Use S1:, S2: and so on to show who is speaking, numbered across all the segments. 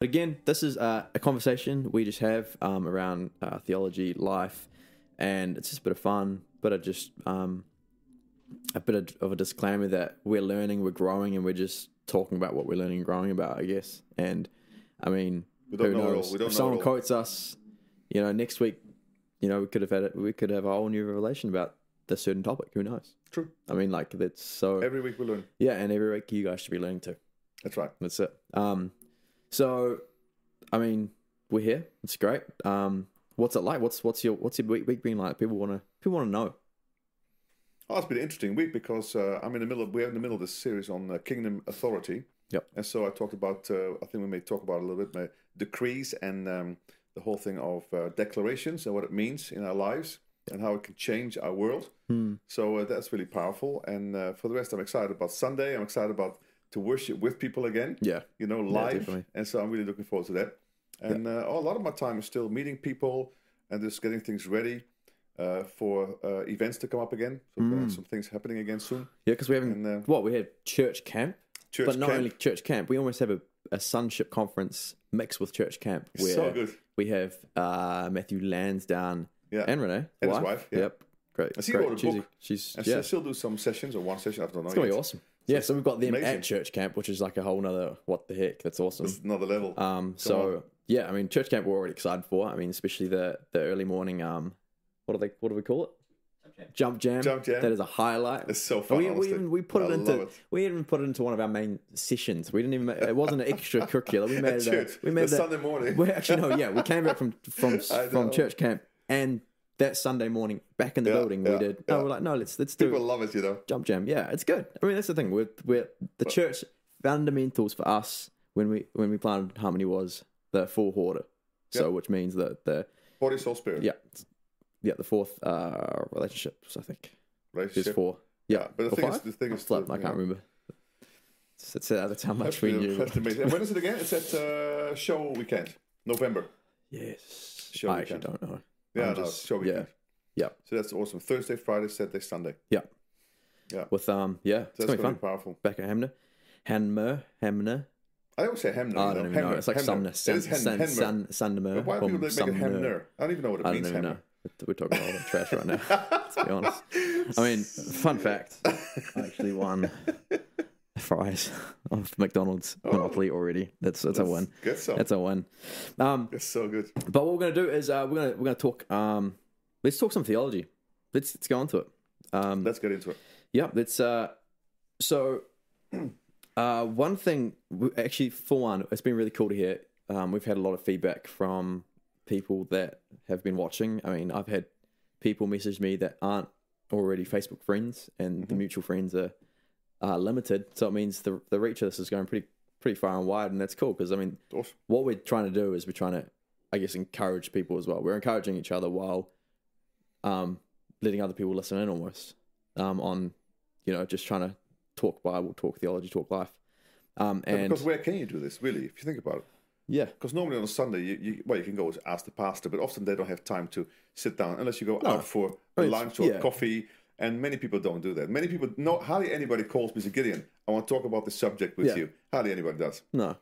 S1: But again, this is uh, a conversation we just have um, around uh, theology, life, and it's just a bit of fun, but just um, a bit of, of a disclaimer that we're learning, we're growing, and we're just talking about what we're learning and growing about, I guess. And I mean,
S2: We don't
S1: who knows?
S2: We don't
S1: if
S2: know
S1: someone quotes us, you know, next week, you know, we could have had it. We could have a whole new revelation about this certain topic. Who knows?
S2: True.
S1: I mean, like that's so.
S2: Every week we learn.
S1: yeah, and every week you guys should be learning too.
S2: That's right.
S1: That's it. Um, so, I mean, we're here. It's great. Um, what's it like? What's what's your what's your week, week been like? People want to people want to know.
S2: Oh, it's been an interesting week because uh, I'm in the middle. Of, we're in the middle of this series on uh, kingdom authority.
S1: Yep.
S2: And so I talked about. Uh, I think we may talk about a little bit my decrees and um, the whole thing of uh, declarations and what it means in our lives and how it can change our world.
S1: Hmm.
S2: So uh, that's really powerful. And uh, for the rest, I'm excited about Sunday. I'm excited about to worship with people again.
S1: Yeah.
S2: You know, live.
S1: definitely.
S2: and so I'm really looking forward to that. And uh, oh, a lot of my time is still meeting people and just getting things ready uh, for uh, events to come up again. So uh, some things happening again soon.
S1: Yeah, because we haven't.
S2: And, uh,
S1: what we had church camp,
S2: Church
S1: but not
S2: camp.
S1: only church camp. We almost have a, a sonship conference mixed with church camp. Where
S2: So good.
S1: We have uh, Matthew Lansdowne
S2: Yeah.
S1: and Renee,
S2: And his wife, yeah.
S1: Yep, great.
S2: And she
S1: great.
S2: wrote a
S1: she's,
S2: book.
S1: She's
S2: And
S1: yeah.
S2: still do some sessions or one session. I don't know.
S1: It's gonna be awesome. Yeah, so we've got them
S2: amazing.
S1: at church camp, which is like a whole nother what the heck. That's awesome.
S2: It's another level.
S1: Um, so yeah, I mean, church camp we're already excited for. I mean, especially the the early morning. Um, what do they? What do we call it? Jump jam.
S2: Jump jam.
S1: That is a highlight.
S2: It's so fun,
S1: We, we even we put it into
S2: it.
S1: we even put it into one of our main sessions. We didn't even. It wasn't an extracurricular. We made it. a- we made it.
S2: Sunday morning.
S1: We actually no, yeah, we came back from from from church camp and that Sunday morning back in the
S2: Yeah,
S1: building
S2: yeah,
S1: we did.
S2: yeah.
S1: No, we're like, no, let's let's do
S2: People love it, you know.
S1: jump jam. Yeah, it's good. I mean, that's the thing. We're, we're the church fundamentals for us when we when we planted Harmony was the full order. So,
S2: Yep.
S1: which means that the
S2: Body, soul, spirit.
S1: yeah, yeah, the fourth uh relationships. I think there's
S2: Relationship.
S1: four. Yeah,
S2: but the thing is, the thing is, the-
S1: I can't remember. That's, that's how much
S2: That's,
S1: we knew.
S2: that's amazing. When is it again? It's at uh, show weekend, November.
S1: Yes,
S2: Show
S1: I actually don't know.
S2: Yeah,
S1: just-
S2: show
S1: yeah, yeah,
S2: So that's awesome. Thursday, Friday, Saturday, Sunday.
S1: yeah,
S2: Yeah.
S1: With um, yeah, it's
S2: So
S1: gonna be fun.
S2: be powerful.
S1: Back at Hamner, Hamner, Hamner.
S2: I always say Hemner.
S1: Oh, I don't even know. It's like
S2: Hemner.
S1: Sumner,
S2: It
S1: Sun, Sun. Sun, Sundermer.
S2: Why do people make it. Hemner? I don't even know what it
S1: I
S2: means.
S1: don't even
S2: Hemner.
S1: know. We're talking about all the trash right now. To be honest, I mean, fun fact: I actually won fries off McDonald's Monopoly already. That's that's a win.
S2: Get some.
S1: That's a win. Um,
S2: It's so good.
S1: but what we're gonna do is uh, we're gonna we're gonna talk. Um, let's talk some theology. Let's let's go into it. Um,
S2: Let's get into it.
S1: yeah, that's uh so uh one thing actually for one, it's been really cool to hear. Um we've had a lot of feedback from people that have been watching. I mean, I've had people message me that aren't already Facebook friends and the mutual friends are are limited. So it means the the reach of this is going pretty pretty far and wide and that's cool because I mean
S2: Awesome.
S1: what we're trying to do is we're trying to I guess encourage people as well. We're encouraging each other while um letting other people listen in almost um on you know just trying to talk Bible, talk theology, talk life. Um
S2: Yeah,
S1: and
S2: because where can you do this, really, if you think about it?
S1: yeah.
S2: Because normally on a Sunday, you, you well, you can go ask the pastor, but often they don't have time to sit down unless you go out for lunch or
S1: yeah.
S2: coffee. And many people don't do that. Many people, no, hardly anybody calls me, say, Gideon, I want to talk about the subject with
S1: Yeah.
S2: you. Hardly anybody does.
S1: No.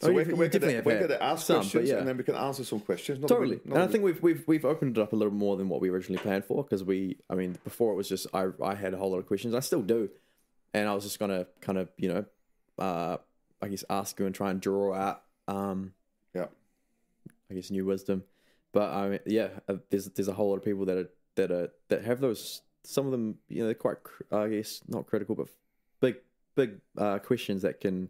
S2: So
S1: Oh,
S2: we can, we can,
S1: definitely have
S2: we can ask
S1: some, but
S2: questions
S1: yeah.
S2: and then we can answer some questions. Not
S1: Totally, and I think we've we've we've opened it up a little more than what we originally planned for because we, I mean, before it was just I I had a whole lot of questions. I still do, and I was just gonna kind of you know, uh, I guess ask you and try and draw out um
S2: Yeah.
S1: I guess new wisdom. But I mean, yeah, uh, there's there's a whole lot of people that are that are that have those. Some of them, you know, they're quite, I guess, not critical, but big big uh, questions that can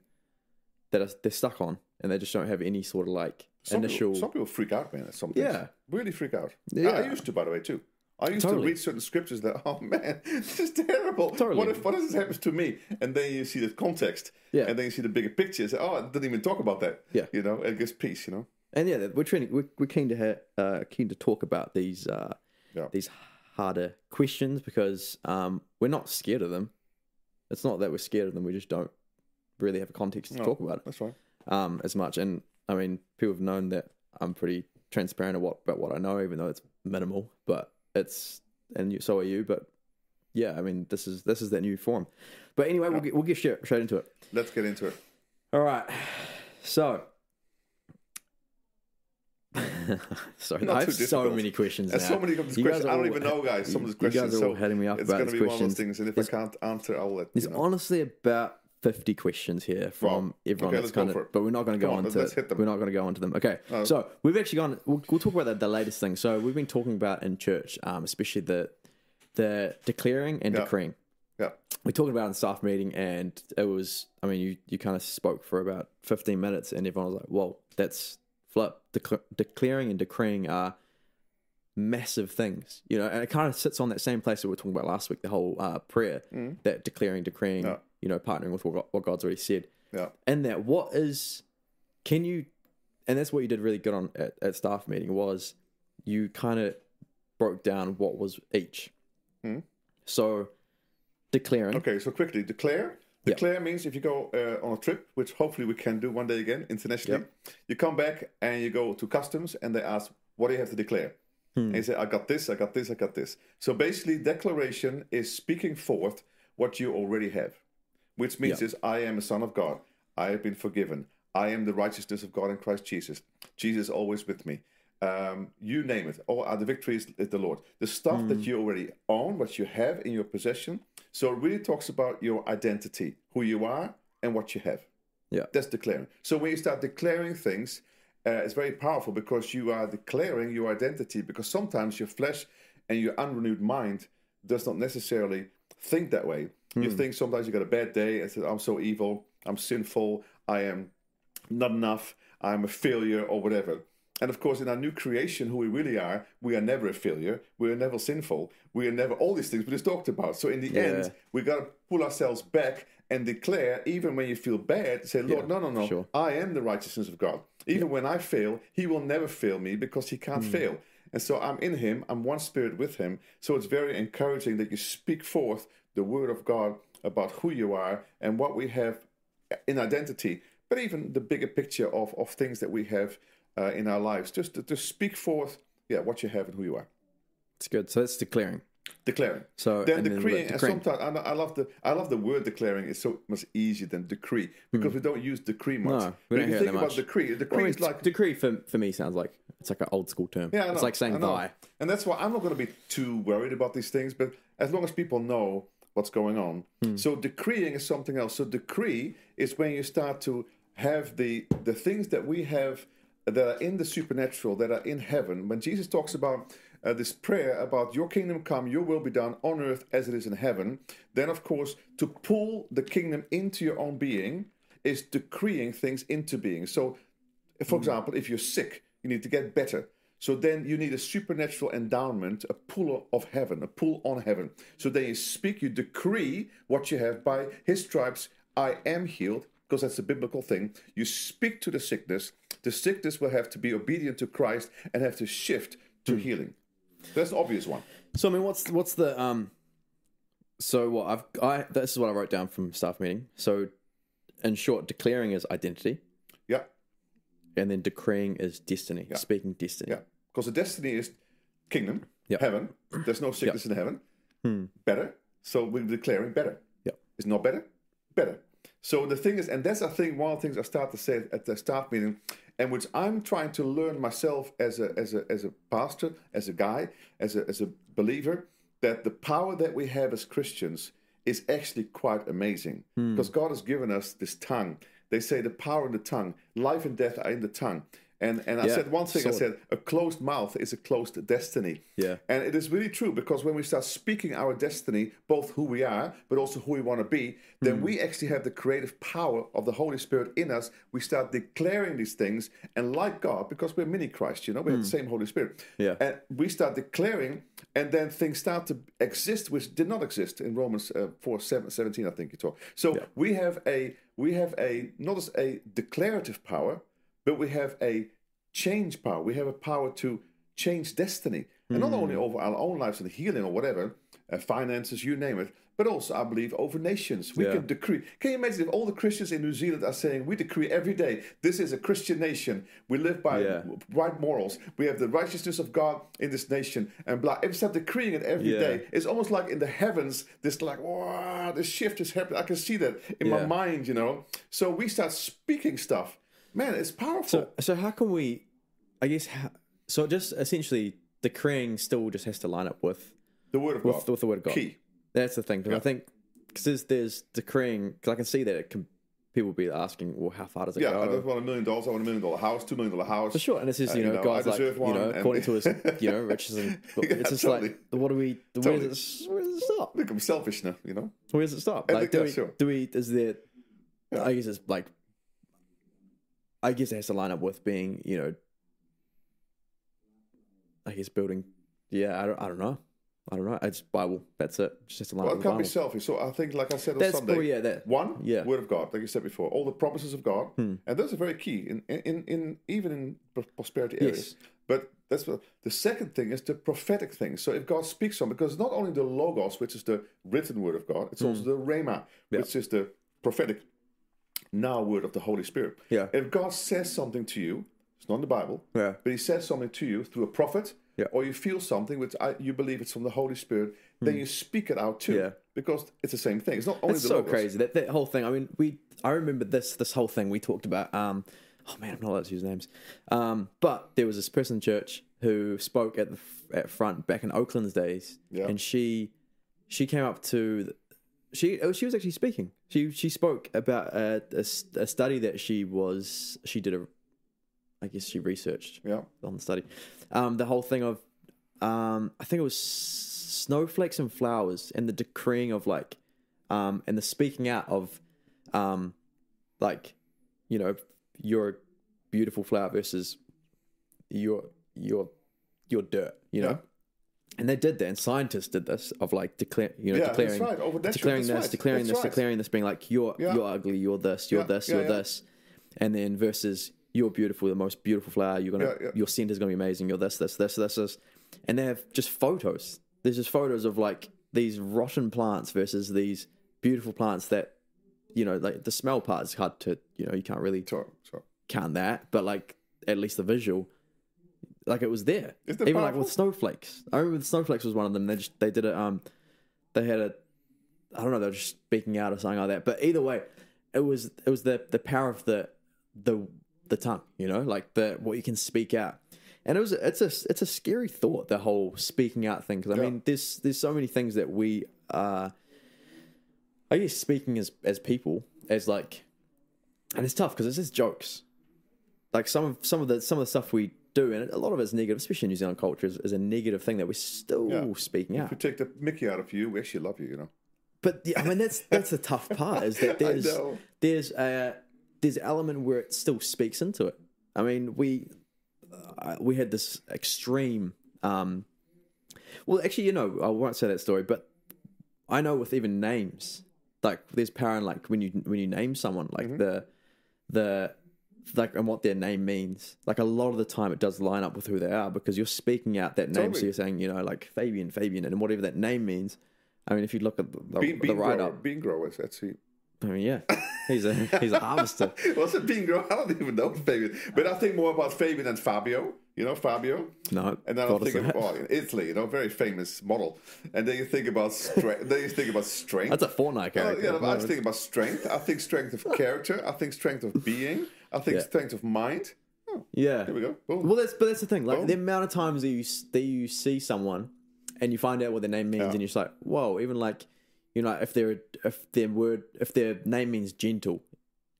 S1: that are, they're stuck on, and they just don't have any sort of like
S2: Some
S1: initial.
S2: People, some people freak out, man. At some things.
S1: Yeah.
S2: really freak out.
S1: Yeah.
S2: I, I used to, by the way, too. I used
S1: Totally.
S2: to read certain scriptures that, oh man, this is terrible.
S1: Totally.
S2: What if what if this happens to me? And then you see the context,
S1: Yeah.
S2: and then you see the bigger picture. Say, oh, I didn't even talk about that.
S1: Yeah.
S2: you know, it gives peace. You know,
S1: And yeah, we're trying. We're, we're keen to ha- uh, keen to talk about these uh,
S2: Yeah.
S1: these harder questions because um, we're not scared of them. It's not that we're scared of them. We just don't really have a context to
S2: No.
S1: talk about it
S2: that's right.
S1: um, as much. And I mean, people have known that I'm pretty transparent about what about what I know, even though it's minimal. But it's and you, so are you. But yeah, I mean, this is this is that new form. But anyway, we'll get, we'll get straight, straight into it.
S2: Let's get into it.
S1: All right. So, Sorry, I have so many questions
S2: There's
S1: now.
S2: so many questions. I don't
S1: all-
S2: even know, guys. Some of these
S1: you guys
S2: questions.
S1: are all
S2: so
S1: hitting me up
S2: it's
S1: about
S2: going to be one of those
S1: questions.
S2: things, and if I can't answer, I'll let
S1: There's
S2: you know.
S1: honestly about 50 questions here from
S2: Well,
S1: everyone
S2: okay,
S1: that's kind of, but we're not going to go
S2: on,
S1: on to
S2: let's hit them.
S1: we're not going to go on to them. Okay, so we've actually gone. We'll, we'll talk about the, the latest thing. So we've been talking about in church, um, especially the the declaring and
S2: Yeah.
S1: decreeing.
S2: Yeah.
S1: We talked about in the staff meeting, and it was. I mean, you you kind of spoke for about 15 minutes, and everyone was like, "Whoa, that's flip." Decla- declaring and decreeing are massive things, you know, and it kind of sits on that same place that we were talking about last week, the whole uh, prayer, that declaring, decreeing,
S2: Mm. Yeah.
S1: you know, partnering with what, what God's already said.
S2: Yeah.
S1: And that, what is, can you, and that's what you did really good on at, at staff meeting was you kind of broke down what was each.
S2: Hmm.
S1: So declaring,
S2: Okay, so quickly, declare. Declare means if you go uh, on a trip, which hopefully we can do one day again internationally, you come back and you go to customs and they ask, what do you have to declare?
S1: Hmm.
S2: And you say, I got this, I got this, I got this. So basically, declaration is speaking forth what you already have, which means
S1: Yeah.
S2: is, I am a son of God. I have been forgiven. I am the righteousness of God in Christ Jesus. Jesus is always with me. Um, you name it. All the victory is, the Lord. The stuff
S1: Hmm.
S2: that you already own, what you have in your possession. So it really talks about your identity, who you are, and what you have.
S1: Yeah.
S2: That's declaring. So when you start declaring things, uh, it's very powerful because you are declaring your identity. Because sometimes your flesh and your unrenewed mind does not necessarily think that way. You think sometimes you got a bad day and said, "I'm so evil, I'm sinful, I am not enough, I'm a failure, or whatever." And of course, in our new creation, who we really are, we are never a failure. We are never sinful. We are never all these things we just talked about. So in the end, we got to pull ourselves back and declare, even when you feel bad, say, Lord, no, no, no,
S1: sure.
S2: I am the righteousness of God. Even when I fail, He will never fail me because He can't hmm. fail. And so I'm in Him, I'm one spirit with Him. So it's very encouraging that you speak forth the word of God about who you are and what we have in identity, but even the bigger picture of, of things that we have uh, in our lives. Just to, to speak forth, yeah, what you have and who you are.
S1: it's good. So that's declaring.
S2: Declaring.
S1: So
S2: Then decreeing, and sometimes I, I love the I love the word declaring. It's so much easier than decree because we don't use decree much.
S1: Hmm. No, we
S2: but
S1: don't
S2: if you
S1: hear
S2: think
S1: that
S2: about
S1: much.
S2: decree, decree
S1: Well,
S2: is like
S1: decree for, for me sounds like it's like an old school term.
S2: Yeah,
S1: it's like saying thy.
S2: And that's why I'm not going to be too worried about these things, but as long as people know what's going on.
S1: Hmm.
S2: So decreeing is something else. So decree is when you start to have the the things that we have that are in the supernatural, that are in heaven. When Jesus talks about uh, this prayer about your kingdom come, your will be done on earth as it is in heaven, then of course to pull the kingdom into your own being is decreeing things into being. So for example, if you're sick, you need to get better. So then you need a supernatural endowment, a pull of heaven, a pull on heaven. So then you speak, you decree what you have by his stripes, I am healed, because that's a biblical thing. You speak to the sickness. The sickness will have to be obedient to Christ and have to shift to healing. That's the obvious one.
S1: So I mean, what's what's the um? So what I've I this is what I wrote down from staff meeting. So, in short, declaring is identity,
S2: Yeah,
S1: and then decreeing is destiny, speaking destiny.
S2: yeah. Because the destiny is kingdom,
S1: Yeah.
S2: heaven. There's no sickness in heaven. Better. So we're declaring better.
S1: Yeah.
S2: It's not better, better. So the thing is, and that's I think one of the things I start to say at the staff meeting, and which I'm trying to learn myself as a as a as a pastor, as a guy, as a as a believer, that the power that we have as Christians is actually quite amazing hmm. because God has given us this tongue. They say the power in the tongue, life and death are in the tongue. And and I
S1: Yeah,
S2: said one thing. I said a closed mouth is a closed destiny.
S1: Yeah.
S2: And it is really true because when we start speaking our destiny, both who we are, but also who we want to be, then we actually have the creative power of the Holy Spirit in us. We start declaring these things, and like God, because we're mini Christ, you know, we have the same Holy Spirit.
S1: Yeah.
S2: And we start declaring, and then things start to exist, which did not exist in Romans uh, 4 7, 17, I think you talk. So we have a we have a not as a declarative power, but we have a change power. We have a power to change destiny, and not only over our own lives and healing or whatever, uh, finances, you name it, but also I believe over nations. We
S1: Yeah.
S2: can decree. Can you imagine if all the Christians in New Zealand are saying, "We decree every day, this is a Christian nation. We live by
S1: Yeah.
S2: right morals. We have the righteousness of God in this nation." And blah. If we start decreeing it every
S1: Yeah.
S2: day, it's almost like in the heavens. This like, wow, this shift is happening. I can see that in my mind, you know. So we start speaking stuff. Man, it's powerful.
S1: So so how can we? I guess how, so just essentially decreeing still just has to line up with
S2: The word of
S1: with,
S2: God.
S1: with the word of God.
S2: Key.
S1: That's the thing. 'cause I
S2: Yeah.
S1: think because there's, there's decreeing. Because I can see that it can, people be asking, well, how far does it go?
S2: Yeah, I don't want a million dollars. I want a million dollar house, two million dollar house.
S1: For sure, and it's just
S2: Uh,
S1: you
S2: you
S1: know,
S2: know,
S1: God's like you know, according to his you know riches and
S2: Yeah,
S1: it's just
S2: totally.
S1: like what do we where
S2: Totally.
S1: does it where does it stop?
S2: Become selfish now, you know.
S1: Where does it stop? Like do we
S2: sure.
S1: do we is there?
S2: Yeah.
S1: I guess it's like I guess it has to line up with being you know I guess building yeah I don't I don't know I don't know it's Bible that's it it's just a line
S2: Well, it can't be selfish. So I think, like I said on
S1: That's
S2: Sunday,
S1: probably yeah that
S2: one,
S1: Yeah. Hmm.
S2: word of God, like you said before, all the promises of God, and those are very key in, in, in even in prosperity areas.
S1: Yes.
S2: But that's what the second thing is the prophetic thing. So if God speaks on, because not only the logos, which is the written word of God, it's
S1: Hmm.
S2: also the rhema, which is the prophetic now word of the Holy Spirit.
S1: Yeah.
S2: If God says something to you, it's not in the Bible,
S1: Yeah.
S2: but He says something to you through a prophet,
S1: Yeah.
S2: or you feel something which I, you believe it's from the Holy Spirit, then you speak it out too.
S1: Yeah.
S2: because it's the same thing. It's not only
S1: It's
S2: the
S1: so
S2: logos.
S1: crazy that that whole thing. I mean, we I remember this this whole thing we talked about. Um, oh man, I'm not allowed to use names. Um, but there was this person in church who spoke at the at front back in Oakland's days,
S2: Yeah.
S1: and she she came up to she oh, she was actually speaking. She she spoke about a a study that she was she did a I guess she researched
S2: Yeah.
S1: on the study. Um, the whole thing of, um, I think it was snowflakes and flowers, and the decreeing of like, um, and the speaking out of, um, like, you know, you're beautiful flower versus your your your dirt, you know.
S2: Yeah.
S1: And they did that, and scientists did this of like declare, you know,
S2: Yeah,
S1: declaring,
S2: right. Oh, that's
S1: declaring this,
S2: right,
S1: declaring
S2: that's
S1: this,
S2: right.
S1: declaring this, being like you're
S2: Yeah.
S1: you're ugly, you're this, you're
S2: Yeah,
S1: this, you're this, and then versus you're beautiful, the most beautiful flower. You're gonna your scent is gonna be amazing. You're this, this, this, this, this, and they have just photos. There's just photos of like these rotten plants versus these beautiful plants that you know, like the smell part is hard to you know you can't really
S2: Sure, sure.
S1: count that, but like at least the visual, like it was there. Even like with snowflakes, I remember the snowflakes was one of them. They just they did it. Um, they had a, I don't know, they were just speaking out or something like that. But either way, it was it was the the power of the the the tongue. You know, like the what you can speak out. And it was it's a it's a scary thought the whole speaking out thing because I
S2: Yeah.
S1: mean there's there's so many things that we are. I guess speaking as as people as like and it's tough because it's just jokes like some of some of the some of the stuff we do, and a lot of it's negative, especially in New Zealand culture, is, is a negative thing that we're still
S2: Yeah.
S1: speaking
S2: If
S1: out.
S2: we take the Mickey out of you, we actually love you, you know.
S1: But yeah, I mean, that's that's the tough part is that there's there's a there's an element where it still speaks into it. I mean, we uh, we had this extreme. Um, well, actually, you know, I won't say that story, but I know with even names, like there's power in like when you when you name someone, like
S2: Mm-hmm.
S1: the the like and what their name means. Like a lot of the time, it does line up with who they are because you're speaking out that name. So you're saying, you know, like Fabian, Fabian, and whatever that name means. I mean, if you look at the, the,
S2: Bean,
S1: the
S2: bean
S1: write
S2: grower,
S1: up,
S2: bean growers. That's he.
S1: I mean, yeah, he's a he's a harvester.
S2: Was a bean grower? I don't even know Fabian, but I think more about Fabian and Fabio. You know Fabio.
S1: No,
S2: And then
S1: is
S2: thinking,
S1: that.
S2: oh, in Italy, you know, very famous model. And then you think about strength. then you think about strength.
S1: That's a Fortnite character.
S2: yeah, but I was thinking about strength. I think strength of character. I think strength of being. I think
S1: Yeah.
S2: strength of mind.
S1: yeah.
S2: Here we go. Boom.
S1: Well, that's but that's the thing. Like
S2: Boom.
S1: the amount of times that you that you see someone and you find out what their name means,
S2: Yeah.
S1: and you're just like, whoa. Even like, you know, if they're if their word if their name means gentle,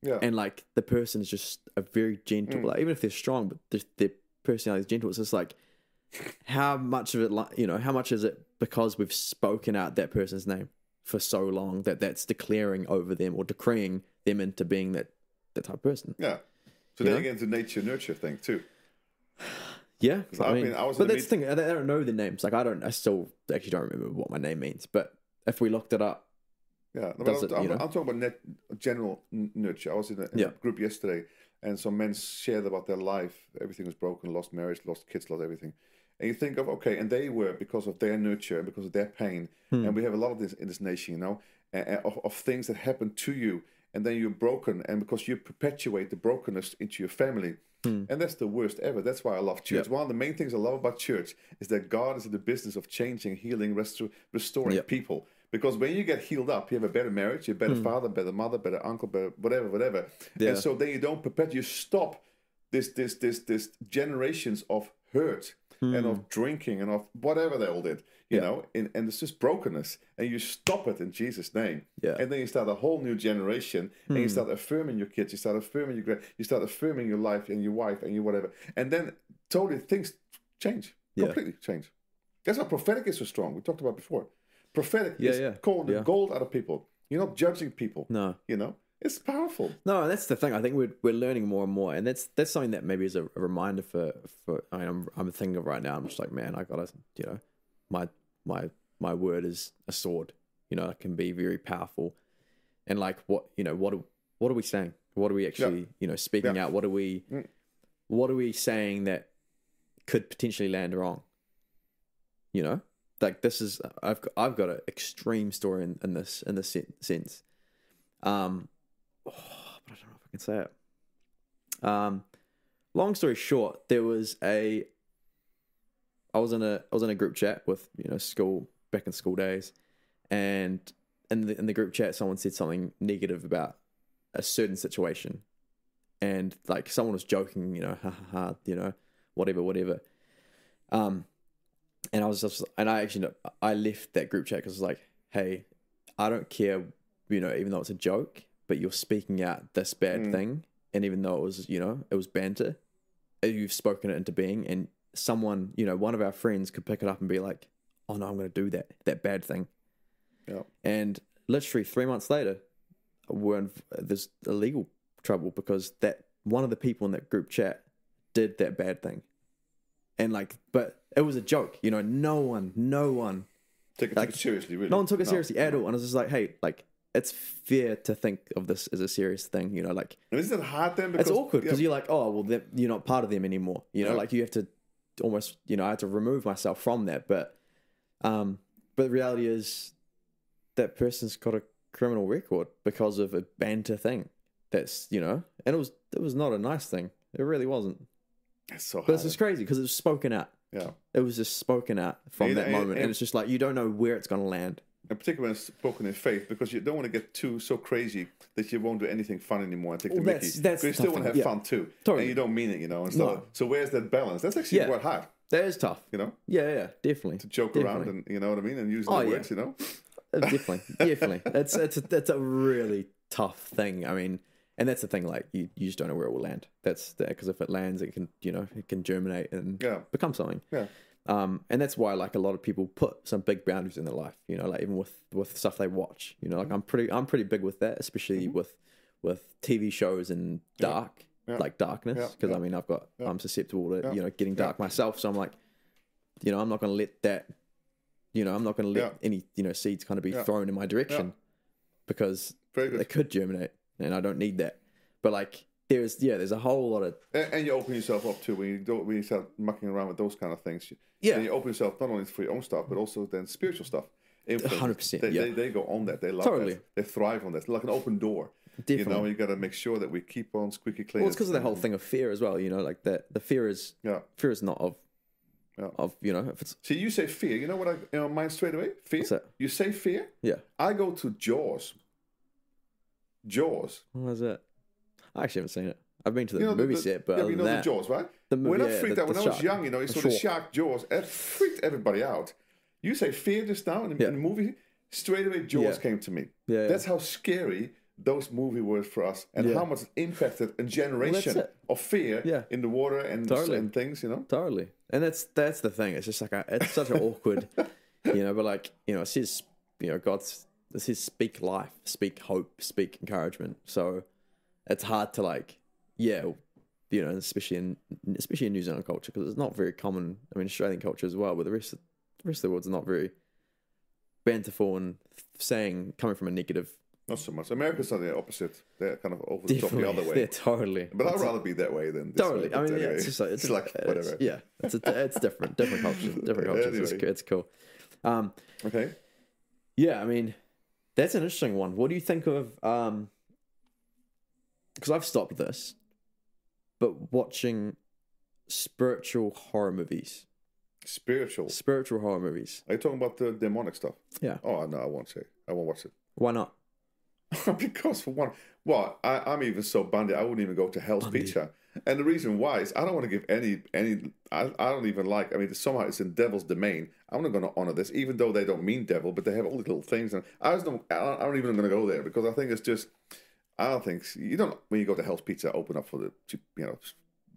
S2: yeah.
S1: and like the person is just a very gentle,
S2: Mm.
S1: like even if they're strong, but their, their personality is gentle. It's just like how much of it, like you know, how much is it because we've spoken out that person's name for so long that that's declaring over them or decreeing them into being that that type of person.
S2: yeah. So
S1: You
S2: then
S1: know?
S2: again, the nature nurture thing too.
S1: Yeah, I mean,
S2: been- I was
S1: but that's the thing. I don't know the names. Like I don't. I still actually don't remember what my name means. But if we looked it up,
S2: Yeah, no,
S1: Does it,
S2: I'm,
S1: you know?
S2: I'm talking about net, general nurture. I was in, a, in
S1: Yeah.
S2: a group yesterday, and some men shared about their life. Everything was broken, lost marriage, lost kids, lost everything. And you think of okay, and they were because of their nurture and because of their pain.
S1: Hmm.
S2: And we have a lot of this in this nation, you know, of, of things that happen to you, and then you're broken, and because you perpetuate the brokenness into your family.
S1: Hmm.
S2: And that's the worst ever. That's why I love church.
S1: Yep.
S2: One of the main things I love about church is that God is in the business of changing, healing, restor- restoring
S1: Yep.
S2: people. Because when you get healed up, you have a better marriage, you're a better father, better mother, better uncle, better whatever, whatever.
S1: Yeah.
S2: And so then you don't perpetuate, you stop this, this, this, this generations of hurt and of drinking and of whatever they all did, you know, and, and it's just brokenness. And you stop it in Jesus' name.
S1: Yeah.
S2: And then you start a whole new generation and you hmm. start affirming your kids, you start affirming your you start affirming your life and your wife and your whatever. And then totally things change,
S1: Yeah.
S2: completely change. That's why prophetic is so strong. We talked about before. Prophetic
S1: Yeah,
S2: is
S1: yeah.
S2: calling the
S1: Yeah.
S2: gold out of people. You're not judging people.
S1: No.
S2: You know, it's powerful.
S1: No, that's the thing. I think we're we're learning more and more, and that's that's something that maybe is a, a reminder for for. I mean, I'm I'm thinking of right now. I'm just like, man, I gotta, you know, my my my word is a sword. You know, it can be very powerful, and like what you know, what are, what are we saying? What are we actually, you know, speaking
S2: Yeah.
S1: out? What are we, what are we saying that could potentially land wrong? You know, like this is I've got, I've got an extreme story in, in this in this sense. Um, but I don't know if I can say it. Um, long story short, there was a. I was in a I was in a group chat with you know school back in school days, and in the in the group chat, someone said something negative about a certain situation, and like someone was joking, you know, ha ha ha, you know, whatever, whatever. Um, and I was just, and I actually, I left that group chat because I was like, hey, I don't care, you know, even though it's a joke, but you're speaking out this bad thing, and even though it was, you know, it was banter, uh, you've spoken it into being, and someone, you know, one of our friends could pick it up and be like, oh no, I'm going to do that, that bad thing,
S2: Yeah.
S1: and literally three months later, we're in this illegal trouble because that one of the people in that group chat did that bad thing, and like, but it was a joke, you know, no one, no one
S2: took it, take it seriously, really.
S1: no one took it seriously at all. And I was just like, hey, like, it's fair to think of this as a serious thing, you know, like,
S2: isn't it hard then? Because,
S1: it's awkward because
S2: yeah,
S1: you're like, oh, well, you're not part of them anymore, you know,
S2: Yeah.
S1: like you have to almost, you know, I had to remove myself from that. But, um, but the reality is that person's got a criminal record because of a banter thing. That's, you know, and it was, it was not a nice thing. It really wasn't.
S2: it's so
S1: But
S2: hard.
S1: it's just crazy because it was spoken out.
S2: yeah.
S1: It was just spoken out from
S2: And-
S1: that
S2: and-
S1: moment. And,
S2: and-
S1: it's just like, you don't know where it's going to land.
S2: And particularly when it's spoken in faith, because you don't want to get too so crazy that you won't do anything fun anymore and take the
S1: Well,
S2: mickey.
S1: that's- that's
S2: you still want to have
S1: yeah.
S2: fun too,
S1: Totally.
S2: and you don't mean it, you know. And
S1: No.
S2: so, so where's that balance? That's actually
S1: Yeah.
S2: quite hard,
S1: That is tough.
S2: you know,
S1: Yeah, yeah, definitely.
S2: to joke
S1: definitely.
S2: around and you know what I mean, and use
S1: Oh,
S2: the
S1: yeah.
S2: words, you know.
S1: Uh, definitely, definitely. That's that's a, that's a really tough thing. I mean, and that's the thing. Like you, you just don't know where it will land. That's there because if it lands, it can you know it can germinate and
S2: Yeah.
S1: become something.
S2: Yeah.
S1: Um, and that's why like a lot of people put some big boundaries in their life. You know, like even with with stuff they watch. You know, like I'm pretty I'm pretty big with that, especially with with TV shows and dark,
S2: Mm-hmm. Yeah.
S1: like darkness.
S2: Yeah.
S1: Because
S2: Yeah.
S1: I mean, I've got I'm susceptible to
S2: Yeah.
S1: you know getting dark myself. So I'm like, you know, I'm not going to let that. You know, I'm not going to let
S2: Yeah.
S1: any you know seeds kind of be
S2: Yeah.
S1: thrown in my direction because they could germinate, and I don't need that. But like, there's yeah, there's a whole lot of
S2: And, and you open yourself up too when you don't when you start mucking around with those kind of things.
S1: Yeah.
S2: you open yourself not only for your own stuff but also then spiritual stuff.
S1: 100%,
S2: They,
S1: yeah.
S2: they, they go on that. They love
S1: Totally.
S2: that. They thrive on that. It's like an open door. Definitely. You know, you got to make sure that we keep on squeaky clean.
S1: well, it's because of the whole thing of fear as well. You know, like that the fear is
S2: Yeah.
S1: fear is not of
S2: Yeah.
S1: of you know if it's
S2: See, you say fear. You know what I you know, mind straight away? Fear.
S1: What's that?
S2: You say fear.
S1: yeah.
S2: I go to Jaws. Jaws.
S1: What was it? I actually haven't seen it. I've been to the
S2: You know
S1: movie
S2: the,
S1: set, but
S2: yeah, you know
S1: than
S2: the Jaws, right?
S1: The mo-
S2: We're not
S1: yeah,
S2: freaked
S1: the-
S2: out. When
S1: the
S2: I was
S1: shark.
S2: young, you know, you saw the
S1: shark.
S2: Jaws. It freaked everybody out. You say fear just now in, the-
S1: Yeah.
S2: in the movie. Straight away, Jaws came to me.
S1: Yeah.
S2: That's how scary those movie were for us, and how much it impacted a generation
S1: it.
S2: of fear
S1: Yeah.
S2: in the water and
S1: Totally.
S2: and things. You know.
S1: Totally, and that's that's the thing. It's just like a, it's such an awkward, you know. But like you know, it says you know God's it says speak life, speak hope, speak encouragement. So it's hard to like yeah, you know, especially in especially in New Zealand culture because it's not very common. I mean, Australian culture as well, but the rest of, the rest of the world's not very banterful and saying coming from a negative.
S2: Not so much. Americans are the opposite. They're kind of over the top the other way.
S1: yeah, totally.
S2: But I'd
S1: It's-
S2: rather be that way than this
S1: Totally.
S2: way.
S1: I mean, yeah, it's just like it's,
S2: like
S1: it's-
S2: whatever.
S1: yeah, it's a, it's different, different culture, different cultures. It's, it's cool. Um,
S2: Okay.
S1: yeah, I mean, that's an interesting one. What do you think of? Um, because I've stopped this, but watching spiritual horror movies,
S2: Spiritual.
S1: spiritual horror movies.
S2: Are you talking about the demonic stuff?
S1: Yeah,
S2: Oh no, I won't say. I won't watch it.
S1: why not?
S2: because for one, well, I, I'm even so bundy. I wouldn't even go to Hell's
S1: Bundy.
S2: Pizza. And the reason why is I don't want to give any any. I, I don't even like. I mean, somehow it's in devil's domain. I'm not going to honor this, even though they don't mean devil, but they have all these little things. And I just don't. I don't, I don't even going to go there because I think it's just. I don't think you don't when you go to Hell's Pizza open up for the you know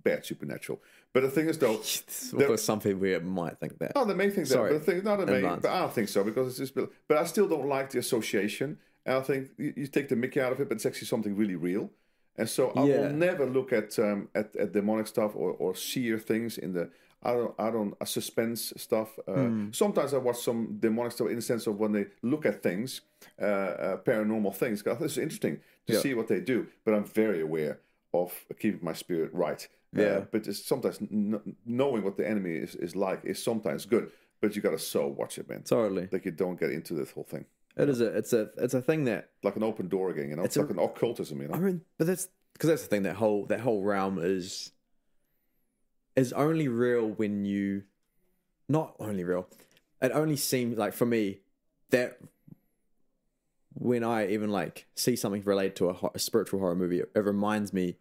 S2: bad supernatural. But the thing is though,
S1: for some people we might think that.
S2: Oh, they may think that.
S1: Sorry.
S2: But the thing, no, they may, but I don't think so because it's just. But I still don't like the association. And I think you, you take the Mickey out of it, but it's actually something really real. And so I
S1: Yeah.
S2: will never look at um, at, at demonic stuff or, or seer things in the. I don't. I don't. Uh, suspense stuff. Uh,
S1: Hmm.
S2: Sometimes I watch some demonic stuff in the sense of when they look at things, uh, uh, paranormal things. 'cause I think it's interesting to
S1: Yeah.
S2: see what they do. But I'm very aware of keeping my spirit right.
S1: Yeah.
S2: but it's sometimes n- knowing what the enemy is, is like is sometimes good. But you got to so watch it, man.
S1: Totally.
S2: Like you don't get into this whole thing.
S1: It is a it's a it's a thing that
S2: Like an open door again, you know. It's,
S1: a-
S2: like an occultism, you know.
S1: I mean, but that's because that's the thing. That whole that whole realm is is only real when you, not only real. It only seems like for me that when I even like see something related to a, a spiritual horror movie, it, it reminds me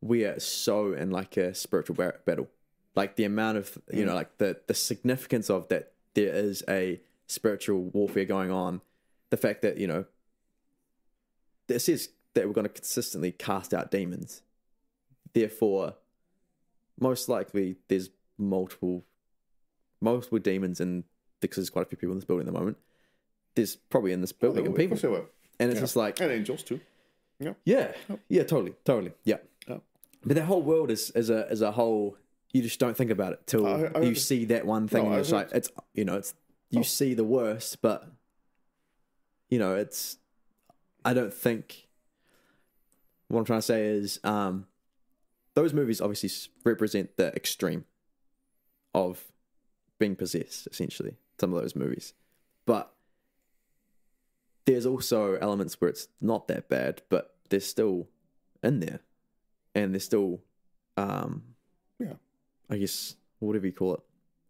S1: we are so in like a spiritual ba- battle. Like the amount of you know, mm. like the the significance of that there is a spiritual warfare going on. The fact that you know it says that we're going to consistently cast out demons. Therefore, most likely there's multiple multiple demons in because there's quite a few people in this building at the moment. There's probably in this building
S2: Of
S1: and people,
S2: course they were.
S1: and it's
S2: Yeah.
S1: just like
S2: And angels too.
S1: yeah, yeah, Yeah, totally, totally, yeah.
S2: Oh.
S1: But that whole world is as a as a whole, you just don't think about it till
S2: I- I
S1: you see that one thing.
S2: No,
S1: and it's like it's you know it's you
S2: Oh.
S1: see the worst, but you know it's. I don't think. What I'm trying to say is, um, those movies obviously represent the extreme of being possessed. Essentially, some of those movies, but there's also elements where it's not that bad, but they're still in there, and they're still, um,
S2: Yeah.
S1: I guess whatever you call it.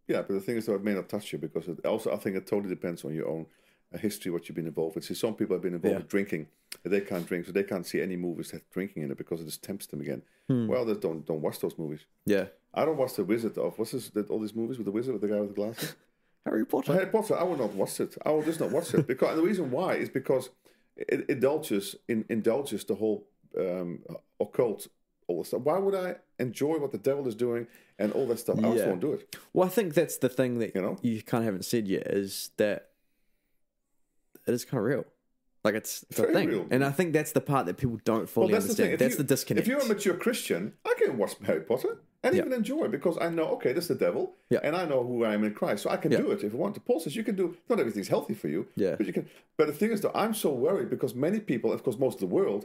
S2: Yeah, but the thing is, though, it may not touch you because it also, I think it totally depends on your own uh, history, what you've been involved with. See, some people have been involved
S1: Yeah.
S2: with drinking. They can't drink, so they can't see any movies that drinking in it because it just tempts them again.
S1: Hmm.
S2: Well, they don't don't watch those movies.
S1: Yeah,
S2: I don't watch the Wizard of what's this? That, all these movies with the wizard with the guy with the glasses.
S1: Harry Potter.
S2: Harry Potter. I will not watch it. I will just not watch it because and the reason why is because it indulges in indulges the whole um, occult all the stuff. Why would I enjoy what the devil is doing and all that stuff? I just won't do it.
S1: Well, I think that's the thing that
S2: You know?
S1: you kind of haven't said yet is that it is kind of real. Like it's, it's a thing,
S2: real.
S1: and I think that's the part that people don't fully
S2: Well, that's the
S1: understand.
S2: If
S1: That's
S2: you-
S1: the disconnect.
S2: If you're a mature Christian, I can watch Harry Potter and
S1: Yeah.
S2: even enjoy it because I know, okay, this is the devil,
S1: Yeah.
S2: and I know who I am in Christ, so I can
S1: Yeah.
S2: do it if I want. To. Paul says you can do. Not everything's healthy for you,
S1: Yeah.
S2: but you can. But the thing is, though, I'm so worried because many people, of course, most of the world,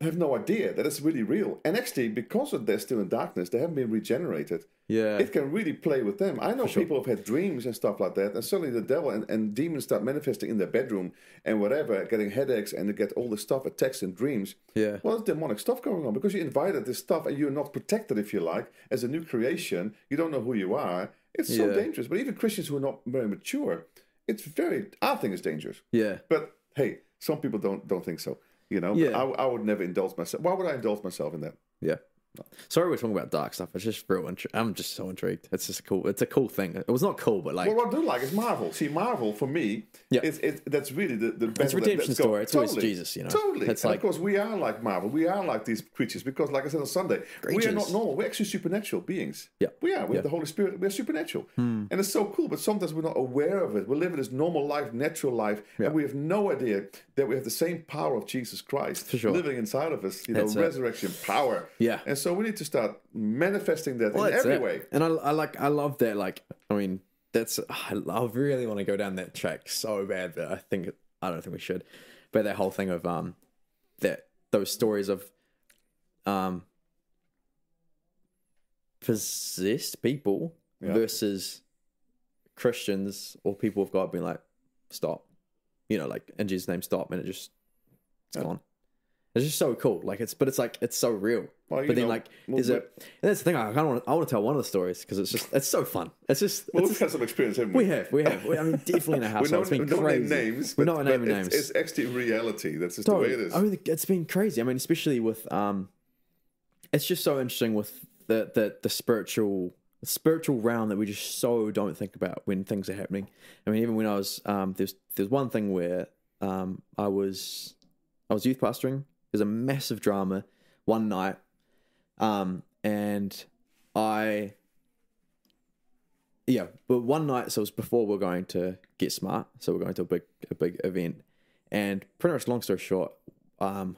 S2: have no idea that it's really real. And actually, because of they're still in darkness, they haven't been regenerated.
S1: yeah,
S2: It can really play with them. I know
S1: sure.
S2: people have had dreams and stuff like that, and suddenly the devil and, and demons start manifesting in their bedroom and whatever, getting headaches and they get all this stuff, attacks and dreams.
S1: yeah,
S2: Well, there's demonic stuff going on because you invited this stuff and you're not protected, if you like, as a new creation. You don't know who you are. It's so
S1: Yeah.
S2: dangerous. But even Christians who are not very mature, it's very. I think it's dangerous.
S1: yeah.
S2: But hey, some people don't don't think so. You know,
S1: Yeah.
S2: I, I would never indulge myself. Why would I indulge myself in that?
S1: Yeah. Sorry, we're talking about dark stuff. It's just real. Intri- I'm just so intrigued. It's just a cool. It's a cool thing. It was not cool, but like,
S2: Well, what I do like is Marvel. See, Marvel for me,
S1: Yeah.
S2: it's, it's that's really the the best.
S1: redemption
S2: let's
S1: story. It's always Jesus, you know.
S2: Totally.
S1: It's
S2: and
S1: like-
S2: of course, we are like Marvel. We are like these creatures because, like I said on Sunday, we are not normal. We're actually supernatural beings.
S1: Yeah.
S2: we are. We
S1: Yeah. Hmm.
S2: have the Holy Spirit. We're supernatural, and it's so cool. But sometimes we're not aware of it. We're living this normal life, natural life,
S1: Yeah.
S2: and we have no idea that we have the same power of Jesus Christ
S1: sure.
S2: living inside of us. You know,
S1: That's it.
S2: resurrection power.
S1: Yeah.
S2: and so we need to start manifesting that
S1: well,
S2: in every
S1: it.
S2: way.
S1: And I, I like, I love that. Like, I mean, that's. I, I really want to go down that track so bad, but I think I don't think we should. But that whole thing of um, that those stories of um, possessed people
S2: Yeah.
S1: versus Christians or people of God being like, stop, you know, like in Jesus' name, stop, and it just it's
S2: Yeah.
S1: gone. It's just so cool. Like it's, but it's like it's so real.
S2: Well,
S1: but then
S2: know,
S1: like,
S2: well,
S1: is it? And that's the thing. I kind of want. I want to tell one of the stories because it's just it's so fun. It's just
S2: Well,
S1: it's
S2: we've had some experience, haven't we?
S1: we have, we have. We, I mean, definitely in a household.
S2: don't,
S1: It's been crazy.
S2: name names.
S1: We're not naming
S2: it's,
S1: names.
S2: It's actually reality. That's just
S1: Totally.
S2: the way it is.
S1: I mean, it's been crazy. I mean, especially with um, it's just so interesting with the the the spiritual the spiritual realm that we just so don't think about when things are happening. I mean, even when I was um, there's there's one thing where um, I was I was youth pastoring. There's a massive drama one night, um, and I yeah, but one night so it was before we are going to get smart, so we're going to a big a big event, and pretty much long story short, um,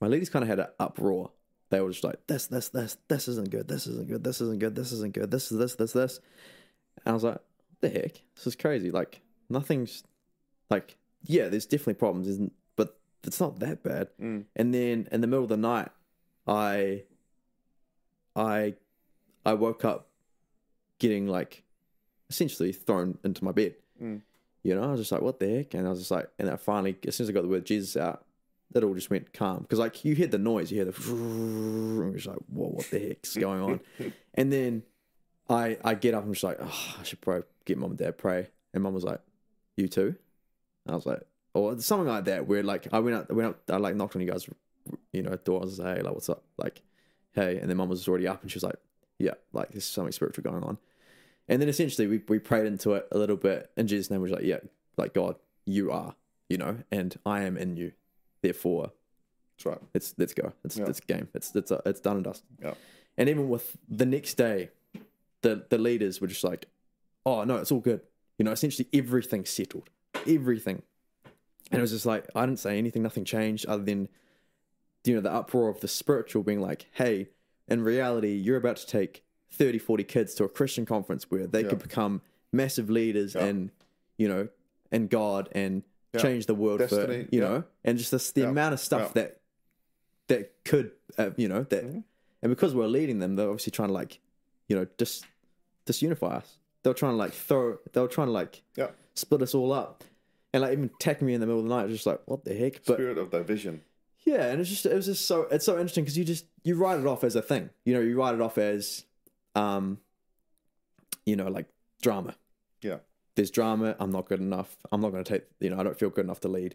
S1: my ladies kind of had an uproar. They were just like this, this, this, this isn't good, this isn't good, this isn't good, this isn't good, this is this, this, this. And I was like, the heck? This is crazy. Like nothing's like yeah, there's definitely problems, but it's not that bad.
S2: Mm.
S1: And then in the middle of the night, I I I woke up getting like essentially thrown into my bed.
S2: Mm.
S1: You know, I was just like, what the heck? And I was just like, and I finally, as soon as I got the word Jesus out, that all just went calm because like you hear the noise, you hear the, and you're just like, whoa, what the heck's going on? and then I I get up and I'm just like, oh, I should probably get mom and dad pray, and mom was like, you too? And I was like, or something like that. Where like I went up, I went up, I like knocked on you guys, you know, door. I was like, hey, like what's up? Like, hey, and then mom was already up and she was like, yeah, like there's something spiritual going on. And then essentially we, we prayed into it a little bit in Jesus' name. We was like, yeah, like God, you are, you know, and I am in you. Therefore,
S2: That's right.
S1: it's let's go. It's
S2: Yeah.
S1: it's game. It's it's uh, it's done and dusted.
S2: Yeah.
S1: And even with the next day, the the leaders were just like, "Oh no, it's all good." You know, essentially everything settled, everything. And it was just like I didn't say anything. Nothing changed other than, you know, the uproar of the spiritual being like, "Hey, in reality, you're about to take 30, 40 kids to a Christian conference where they
S2: Yeah.
S1: could become massive leaders
S2: Yeah.
S1: and, you know, and God and
S2: Yeah.
S1: change the world
S2: Destiny,
S1: for you know, and just this the amount of stuff that that could, uh, you know, that,
S2: Mm-hmm.
S1: and because we're leading them, they're obviously trying to like, you know, dis disunify us. They were trying to like throw, they were trying to like
S2: Yeah.
S1: split us all up, and like even attacking me in the middle of the night. I was just like, what the heck? But
S2: Spirit of division.
S1: yeah, and it's just it was just so it's so interesting because you just you write it off as a thing. You know, you write it off as, um, you know, like drama.
S2: Yeah.
S1: There's drama. I'm not good enough. I'm not going to take. You know, I don't feel good enough to lead.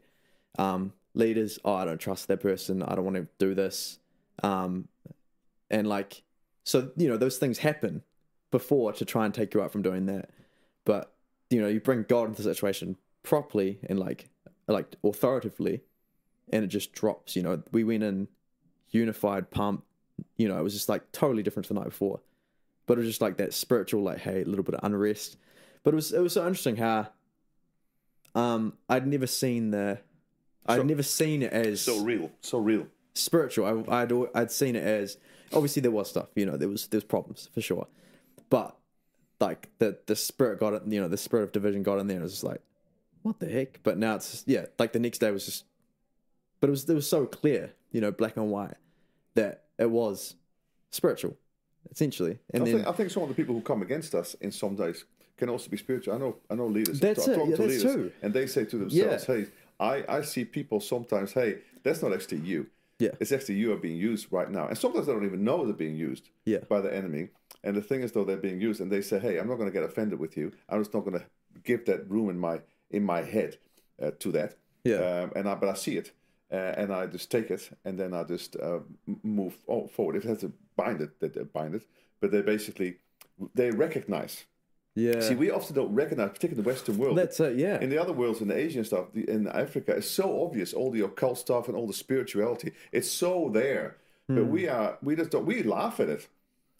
S1: Um, leaders. Oh, I don't trust that person. I don't want to do this. Um, and like, so you know, those things happen before to try and take you out from doing that. But you know, you bring God into the situation properly and like, like authoritatively, and it just drops. You know, we went in unified pump. You know, it was just like totally different to the night before, but it was just like that spiritual, like, hey, a little bit of unrest. But it was it was so interesting how, um, I'd never seen the, I'd
S2: So-
S1: never seen it as
S2: So real. So real.
S1: spiritual. I, I'd I'd seen it as obviously there was stuff, you know, there was there's problems for sure, but like the the spirit got it, you know, the spirit of division got in there. and It was just like, what the heck? But now it's just, yeah, like the next day was just, but it was it was so clear, you know, black and white that it was spiritual, essentially. And
S2: I
S1: then
S2: think, I think some of the people who come against us in some days can also be spiritual. I know I know leaders.
S1: That's
S2: I talk
S1: Yeah,
S2: to
S1: that's
S2: leaders,
S1: true.
S2: and they say to themselves, "Hey, I, I see people sometimes. Hey, that's not actually you.
S1: Yeah.
S2: it's actually you are being used right now. And sometimes they don't even know they're being used
S1: Yeah.
S2: by the enemy. And the thing is, though, they're being used, and they say, "Hey, I'm not going to get offended with you. I'm just not going to give that room in my in my head uh, to that.
S1: Yeah.
S2: Um, and I, but I see it, uh, and I just take it, and then I just uh, move forward. If they have to bind it, that they bind it. But they basically they recognize.
S1: yeah,
S2: See, we often don't recognize, particularly in the Western world.
S1: that's it. Yeah,
S2: in the other worlds, in the Asian stuff, the, in Africa, it's so obvious. All the occult stuff and all the spirituality, it's so there. But we are, we just don't. We laugh at it.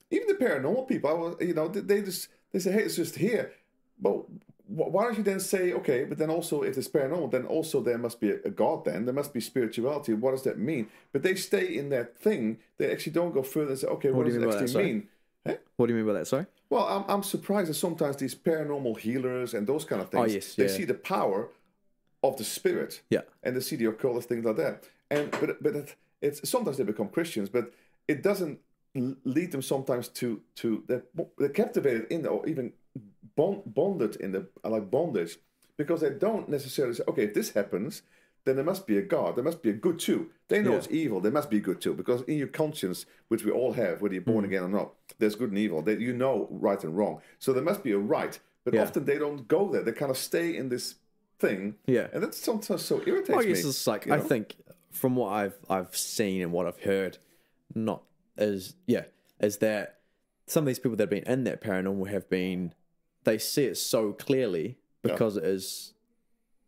S2: Even the paranormal people, I was, you know, they, they just they say, "Hey, it's just here." But why don't you then say, "Okay"? But then also, if it's paranormal, then also there must be a, god. Then there must be spirituality. What does that mean? But they stay in that thing. They actually don't go further and say, "Okay, what,
S1: do
S2: does
S1: you
S2: it
S1: mean that,
S2: actually mean?" Huh?
S1: what do you mean by that? Sorry.
S2: Well, I'm, I'm surprised that sometimes these paranormal healers and those kind of oh, things,
S1: Oh, yes,
S2: they
S1: yeah.
S2: see the power of the spirit
S1: Yeah,
S2: and they see the occult things like that. And but but it, it's sometimes they become Christians, but it doesn't lead them sometimes to to they're, they're captivated in or even bond, bonded in the like bondage because they don't necessarily say, okay, if this happens, then there must be a God. There must be a good too. They know
S1: Yeah.
S2: it's evil. There must be good too because in your conscience, which we all have, whether you're born
S1: Mm.
S2: again or not, there's good and evil. That you know right and wrong. So there must be a right. But
S1: Yeah.
S2: often they don't go there. They kind of stay in this thing.
S1: Yeah.
S2: And that's sometimes so irritates
S1: I
S2: me.
S1: it's like
S2: you
S1: I think from what I've I've seen and what I've heard, not as yeah is that some of these people that have been in that paranormal have been they see it so clearly because it is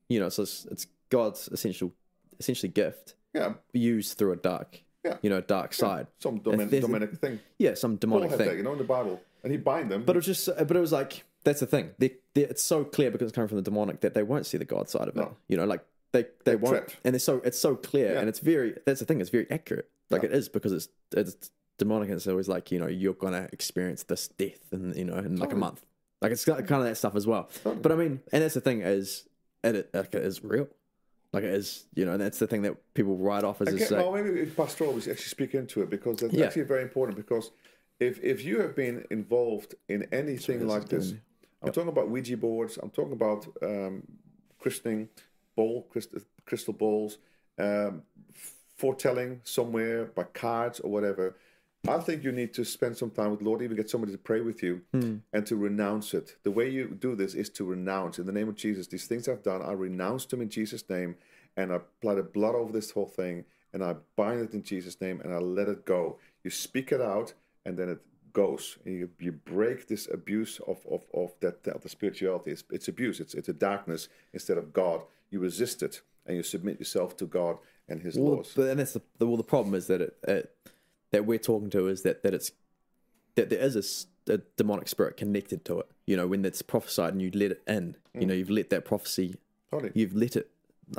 S1: you know it's it's God's essential essentially gift
S2: Yeah,
S1: used through a dark
S2: Yeah.
S1: you know dark side.
S2: Some
S1: If
S2: domin- demonic thing.
S1: yeah some demonic thing.
S2: that, you know, in the Bible, and he bind them.
S1: but it was just but it was like that's the thing. They, they, it's so clear because it's coming from the demonic that they won't see the God side of it.
S2: No.
S1: you know like they they won't.
S2: trapped.
S1: and it's so it's so clear.
S2: Yeah.
S1: and it's very that's the thing it's very accurate. Like it is because it's it's demonic and it's always like you know you're gonna experience this death and you know in like a month like it's got kind of that stuff as well but I mean and that's the thing is it, it like it is real like it is you know and that's the thing that people write off as
S2: Okay,
S1: just like,
S2: well, maybe if pastoral we should actually speak into it because that's
S1: Yeah.
S2: actually very important. Because if if you have been involved in anything like this, I'm talking about Ouija boards. I'm talking about um, christening, ball, crystal, crystal balls, um, foretelling somewhere by cards or whatever. I think you need to spend some time with the Lord, even get somebody to pray with you hmm. and to renounce it. The way you do this is to renounce. In the name of Jesus, these things I've done, I renounce them in Jesus' name and I apply the blood over this whole thing and I bind it in Jesus' name and I let it go. You speak it out and then it goes. And you, you break this abuse of, of, of that of the spirituality. It's, it's abuse, it's, it's a darkness instead of God. You resist it and you submit yourself to God and His
S1: Well,
S2: laws.
S1: but and that's the, the well the problem is that it, it that we're talking to is that that it's that there is a demonic spirit connected to it. You know, when it's prophesied and you let it in, you mm. know, you've let that prophecy,
S2: Totally.
S1: you've let it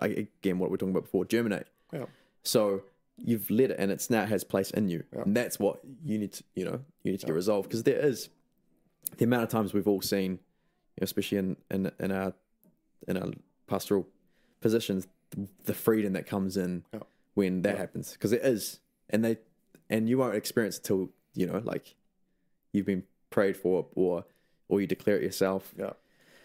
S1: like again what we are talking about before germinate.
S2: Yeah.
S1: So you've let it and it's now has place in you, and that's what you need to you know you need to get resolved because there is the amount of times we've all seen, you know, especially in in in our in our pastoral positions, the freedom that comes in
S2: Yeah.
S1: when that happens because it is, and they and you won't experience it till you know like you've been prayed for or or you declare it yourself.
S2: Yeah.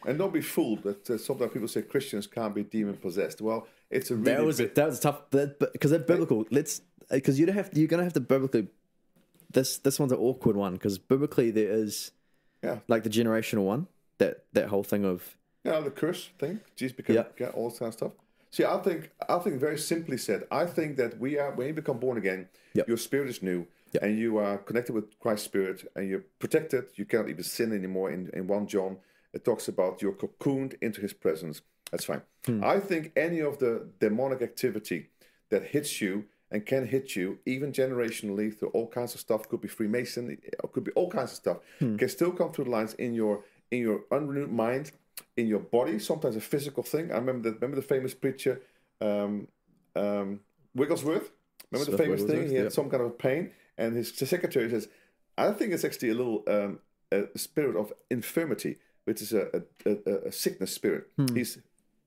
S2: And don't be fooled that uh, sometimes people say Christians can't be demon possessed. Well, it's a really
S1: That was
S2: big-
S1: that was tough, because they're biblical. Let's because you don't have you're gonna have to biblically. This this one's an awkward one because biblically there is
S2: yeah,
S1: like the generational one that that whole thing of
S2: yeah, the curse thing. Jesus became
S1: Yeah.
S2: yeah, all this kind of stuff. See, I think I think very simply said, I think that we are when you become born again,
S1: Yep.
S2: your spirit is new,
S1: Yep.
S2: and you are connected with Christ's spirit, and you're protected. You cannot even sin anymore. In in one John, it talks about you're cocooned into His presence. That's fine.
S1: Hmm.
S2: I think any of the demonic activity that hits you and can hit you, even generationally, through all kinds of stuff. Could be Freemason, it could be all kinds of stuff.
S1: Hmm.
S2: Can still come through the lines in your in your unrenewed mind, in your body. Sometimes a physical thing. I remember the remember the famous preacher, um, um, Wigglesworth. Remember the famous thing? He had
S1: yep.
S2: some kind of pain, and his secretary says, "I think it's actually a little um, a spirit of infirmity, which is a a, a, sickness spirit.
S1: Hmm.
S2: He's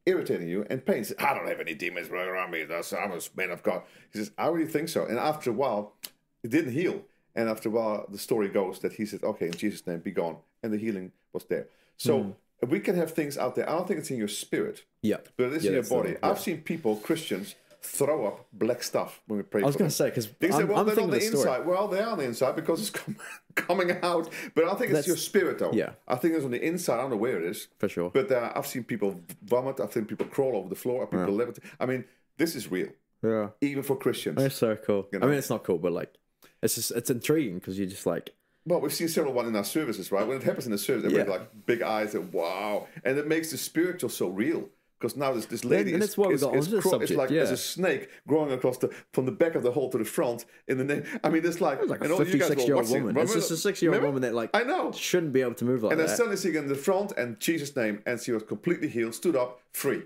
S2: irritating you and pain. He says, I don't have any demons running around me. That's, I'm a man of God. He says, I really think so. And after a while, it didn't heal. And after a while, the story goes that he said, Okay, in Jesus' name, be gone. And the healing was there. So we can have things out there. I don't think it's in your spirit,
S1: yeah.
S2: but it is
S1: Yeah,
S2: in your body.
S1: yeah.
S2: I've seen people, Christians, throw up black stuff when we pray
S1: I was gonna say because
S2: They say, well,
S1: I'm
S2: they're on the
S1: the
S2: inside. Well, they are on the inside because it's com- coming out. But I think it's
S1: That's-
S2: your spirit, though.
S1: yeah.
S2: I think it's on the inside. I don't know where it is.
S1: For sure.
S2: But uh, I've seen people vomit. I've seen people crawl over the floor. I've People levitate. I mean, this is real,
S1: Yeah,
S2: even for Christians.
S1: it's so cool.
S2: You
S1: I mean, it's not cool, but like, it's just it's intriguing because you're just like,
S2: Well, we've seen several one in our services, right? When it happens in the service, everybody
S1: Yeah.
S2: like big eyes and wow, and it makes the spiritual so real. Because now this, this lady
S1: and
S2: is,
S1: that's why we
S2: is, is craw- it's like
S1: yeah.
S2: there's a snake growing across the from the back of the hall to the front in the name. I mean, it's like,
S1: like a
S2: and all you guys
S1: 56
S2: were
S1: year old woman.
S2: Remember-
S1: It's just a six year old
S2: remember?
S1: woman that like
S2: I know.
S1: shouldn't be able to move like that.
S2: And then suddenly she in the front and Jesus' name, and she was completely healed, stood up, free.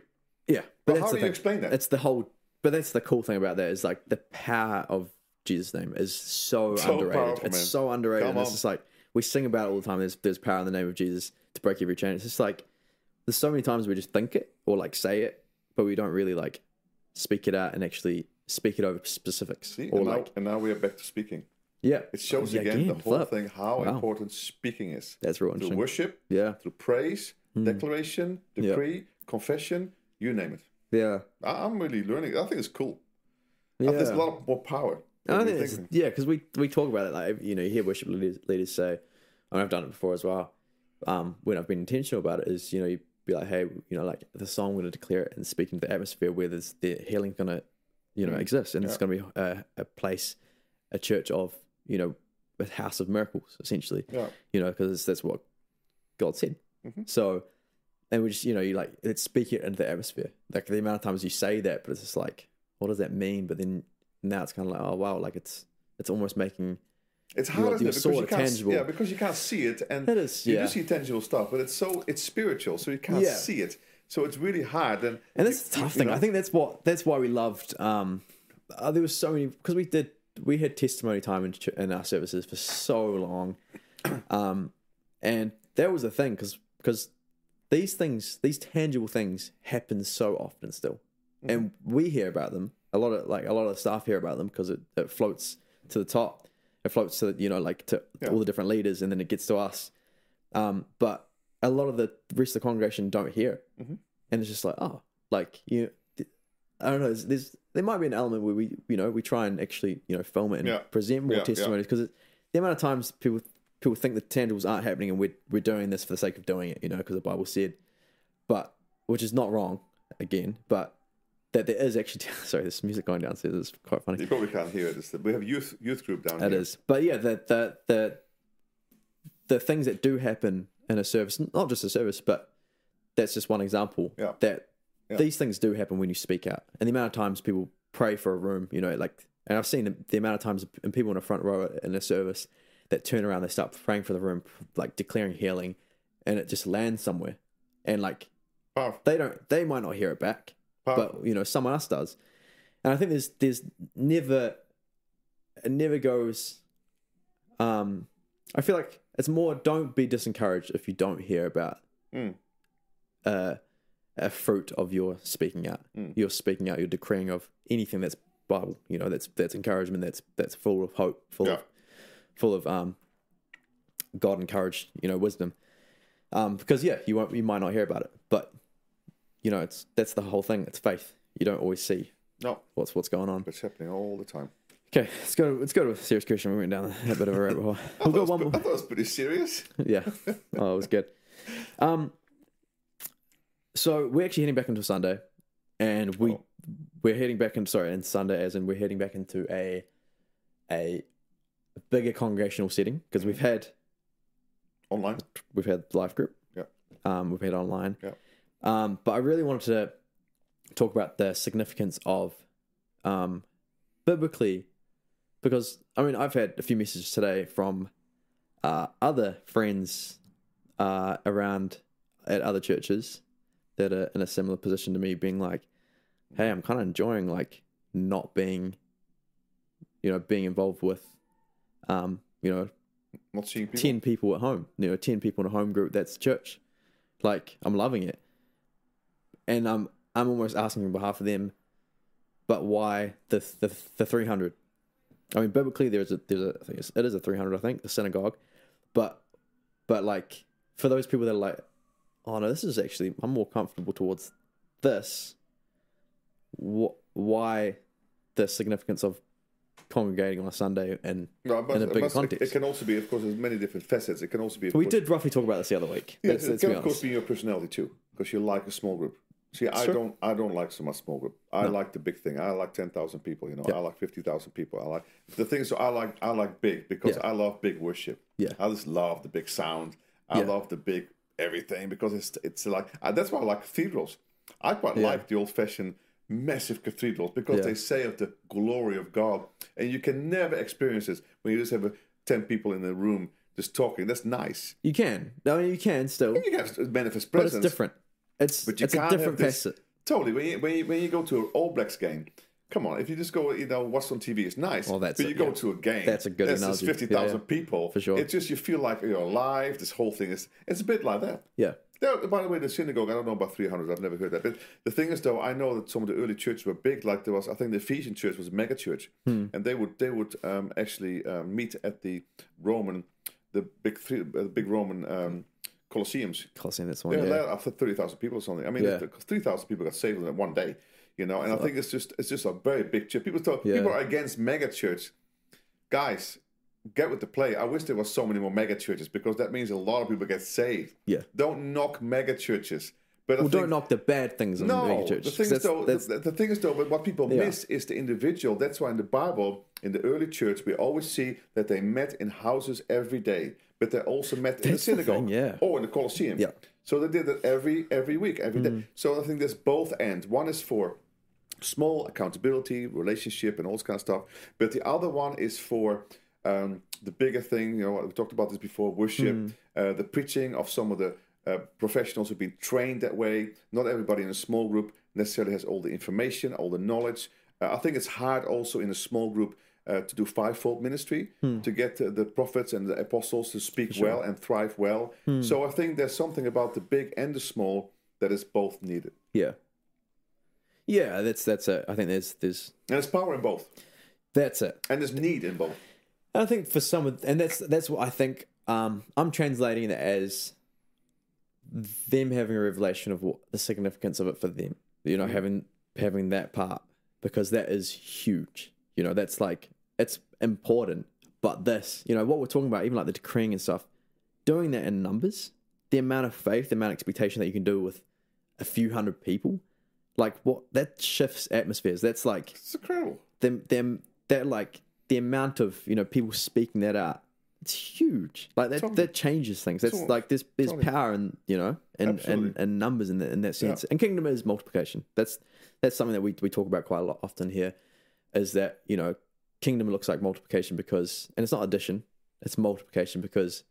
S1: Yeah,
S2: But how do you
S1: thing.
S2: explain that?
S1: It's the whole. But that's the cool thing about that is like the power of Jesus' name is so,
S2: So
S1: underrated.
S2: powerful,
S1: it's
S2: man.
S1: so underrated.
S2: Come
S1: and it's
S2: on.
S1: just like we sing about it all the time. There's there's power in the name of Jesus to break every chain. It's just like there's so many times we just think it or like say it, but we don't really like speak it out and actually speak it over specifics
S2: See?
S1: or
S2: and,
S1: like
S2: now, and now we are back to speaking.
S1: yeah.
S2: It shows
S1: Yeah,
S2: again, the whole
S1: flip.
S2: thing how
S1: Wow.
S2: important speaking is.
S1: That's real
S2: Through
S1: interesting.
S2: worship,
S1: Yeah,
S2: through praise,
S1: Hmm.
S2: declaration, decree, confession, you name it.
S1: yeah,
S2: I- I'm really learning. I think it's cool.
S1: Yeah.
S2: there's a lot more power.
S1: I
S2: than
S1: think it's, yeah, because we we talk about it like you know you hear worship leaders, leaders say, and I've done it before as well. Um, when I've been intentional about it, is you know you be like, hey, you know, like the song, we're going to declare it and speak into the atmosphere where there's the healing's going to, you know, exist, and it's going to be a, a place, a church of you know, a house of miracles essentially.
S2: Yeah.
S1: You know, because that's what God said. So, and we just you know you like let's speak it into the atmosphere. Like the amount of times you say that, but it's just like, what does that mean? But then now it's kind of like, oh wow, like it's it's almost making
S2: It's hard, isn't it? Because you can't,
S1: tangible.
S2: yeah, because you can't see it, and
S1: It is,
S2: you
S1: yeah.
S2: do see tangible stuff, but it's so it's spiritual, so you can't
S1: Yeah.
S2: see it. So it's really hard. And
S1: And that's the
S2: you-
S1: tough
S2: you
S1: thing. I think that's what that's why we loved. Um, uh, there was so many because we did we had testimony time in, ch- in our services for so long, um, and that was the thing because because these things these tangible things happen so often still,
S2: Mm-hmm.
S1: and we hear about them a lot of like a lot of the staff hear about them because it, it floats to the top, it floats to you know like to
S2: Yeah.
S1: all the different leaders, and then it gets to us. Um, but a lot of the rest of the congregation don't hear it
S2: Mm-hmm.
S1: and it's just like oh like you i don't know there's, there's there might be an element where we you know we try and actually you know film it and
S2: Yeah.
S1: present more
S2: yeah.
S1: testimonies because the amount of times people people think the tangibles aren't happening and we're, we're doing this for the sake of doing it you know because the bible said but which is not wrong again but that there is actually sorry this music going downstairs is quite funny
S2: You probably can't hear it. It's we have youth youth group down
S1: it
S2: here.
S1: is. But yeah, the the the the things that do happen in a service, not just a service, but that's just one example.
S2: Yeah.
S1: That
S2: Yeah.
S1: these things do happen when you speak out. And the amount of times people pray for a room, you know, like and I've seen the, the amount of times and people in the front row in a service that turn around, they start praying for the room, like declaring healing, and it just lands somewhere. And like they don't they might not hear it back
S2: Powerful.
S1: but you know someone else does and i think there's there's never it never goes um i feel like it's more don't be disencouraged if you don't hear about
S2: Mm.
S1: uh a fruit of your speaking out
S2: Mm.
S1: your speaking out You're decreeing of anything that's bible you know that's that's encouragement that's that's full of hope full
S2: Yeah.
S1: of full of um god encouraged you know wisdom um because yeah you won't you might not hear about it but you know it's that's the whole thing it's faith you don't always see
S2: No,
S1: what's what's going on
S2: it's happening all the time.
S1: okay let's go let's go to a serious question we went down a bit of a rabbit hole
S2: I thought, it was,
S1: one more
S2: I thought it was pretty serious.
S1: yeah oh it was good um so we're actually heading back into sunday and we
S2: Oh.
S1: we're heading back into sorry in sunday as in we're heading back into a a bigger congregational setting because we've had
S2: Online.
S1: we've had live group
S2: Yeah.
S1: um we've had online
S2: Yeah.
S1: Um but i really wanted to talk about the significance of um biblically because i mean i've had a few messages today from uh other friends uh around at other churches that are in a similar position to me being like hey i'm kind of enjoying like not being you know being involved with um you know
S2: people.
S1: 10 people at home, you know, 10 people in a home group that's church. Like, I'm loving it. And I'm I'm almost asking on behalf of them, but why the the, the 300? I mean, biblically, there's a, there's a, I think it's, a 300, I think, the synagogue. But, but like, for those people that are like, oh no, this is actually, I'm more comfortable towards this, wh- why the significance of congregating on a Sunday and
S2: but,
S1: in a bigger
S2: it-
S1: context.
S2: It can also be, of course, there's many different facets. It can also be.
S1: We
S2: course,
S1: did roughly talk about this the other week.
S2: Yeah,
S1: let's,
S2: it
S1: let's
S2: can
S1: be
S2: of course be your personality too, because you like a small group. See, I
S1: Sure.
S2: don't, I don't like so much small group. I like the big thing. I like ten thousand people. You know, I like fifty thousand people. I like the things. So I like, I like big because
S1: Yeah.
S2: I love big worship.
S1: Yeah.
S2: I just love the big sound. I
S1: Yeah.
S2: love the big everything because it's, it's like uh, that's why I like cathedrals. I quite
S1: Yeah.
S2: like the old fashioned massive cathedrals because
S1: Yeah.
S2: they say of the glory of God, and you can never experience this when you just have a, ten people in a room just talking. That's nice.
S1: You can. I mean, you can still,
S2: You can have manifest presence.
S1: but it's different. It's
S2: But you
S1: it's a
S2: can't
S1: different
S2: have this-
S1: facet.
S2: Totally. When you, when you when you go to an All Blacks game, come on. If you just go, you know, watch on TV, it's nice.
S1: Well, that's
S2: but
S1: a-
S2: you go
S1: yeah.
S2: to a game.
S1: That's a good
S2: there's
S1: analogy.
S2: fifty
S1: Yeah, yeah.
S2: people
S1: For sure.
S2: It's just you feel like you're alive. This whole thing is. It's a bit like that.
S1: Yeah.
S2: There, by the way, the synagogue, I don't know about 300, I've never heard that. But the thing is, though, I know that some of the early churches were big. Like there was, I think the Ephesian church was a mega church.
S1: Hmm.
S2: And they would they would um, actually um, meet at the Roman, the big three, uh, big Roman um, Colosseums.
S1: Coliseum, that's one.
S2: Yeah,
S1: Yeah.
S2: there after thirty thousand people or something. I mean,
S1: Yeah.
S2: three thousand people got saved in one day. You know, and I think it's just it's just a very big church. People talk,
S1: Yeah.
S2: people are against mega church. Guys, get with the play. I wish there was so many more mega churches because that means a lot of people get saved.
S1: Yeah.
S2: Don't knock mega churches But
S1: Well,
S2: think,
S1: don't knock the bad things in
S2: no,
S1: mega church.
S2: the thing
S1: That's-
S2: though,
S1: that's-
S2: the, the thing is though, but what people
S1: Yeah.
S2: miss is the individual. That's why in the Bible, in the early church, we always see that they met in houses every day, but they also met in the
S1: That's the
S2: synagogue
S1: thing, yeah.
S2: or in the Colosseum.
S1: Yeah.
S2: So they did it every every week, every day. So I think there's both ends. One is for small accountability, relationship, and all this kind of stuff. But the other one is for um, the bigger thing. You know, we talked about this before: worship, uh, the preaching of some of the uh, professionals who've been trained that way. Not everybody in a small group necessarily has all the information, all the knowledge. Uh, I think it's hard also in a small group. Uh, to do fivefold ministry, to get uh, the prophets and the apostles to speak well and thrive well. So I think there's something about the big and the small that is both needed.
S1: yeah, yeah. That's that's it. I think there's there's
S2: And there's power in both.
S1: that's it.
S2: And there's need in both.
S1: And I think for some of, and that's that's what I think. Um, I'm translating it as them having a revelation of what the significance of it for them. You know, having having that part because that is huge. You know, that's like it's important. But this, you know, what we're talking about, even like the decreeing and stuff, doing that in numbers, the amount of faith, the amount of expectation that you can do with a few hundred people, like what that shifts atmospheres. That's like
S2: It's incredible.
S1: them them that like the amount of you know people speaking that out it's huge like that
S2: Totally.
S1: that changes things that's
S2: Totally.
S1: like there's there's
S2: Totally.
S1: power in you know and and, and numbers in, the, in that sense and kingdom is multiplication that's that's something that we, we talk about quite a lot often here is that you know kingdom looks like multiplication because and it's not addition it's multiplication because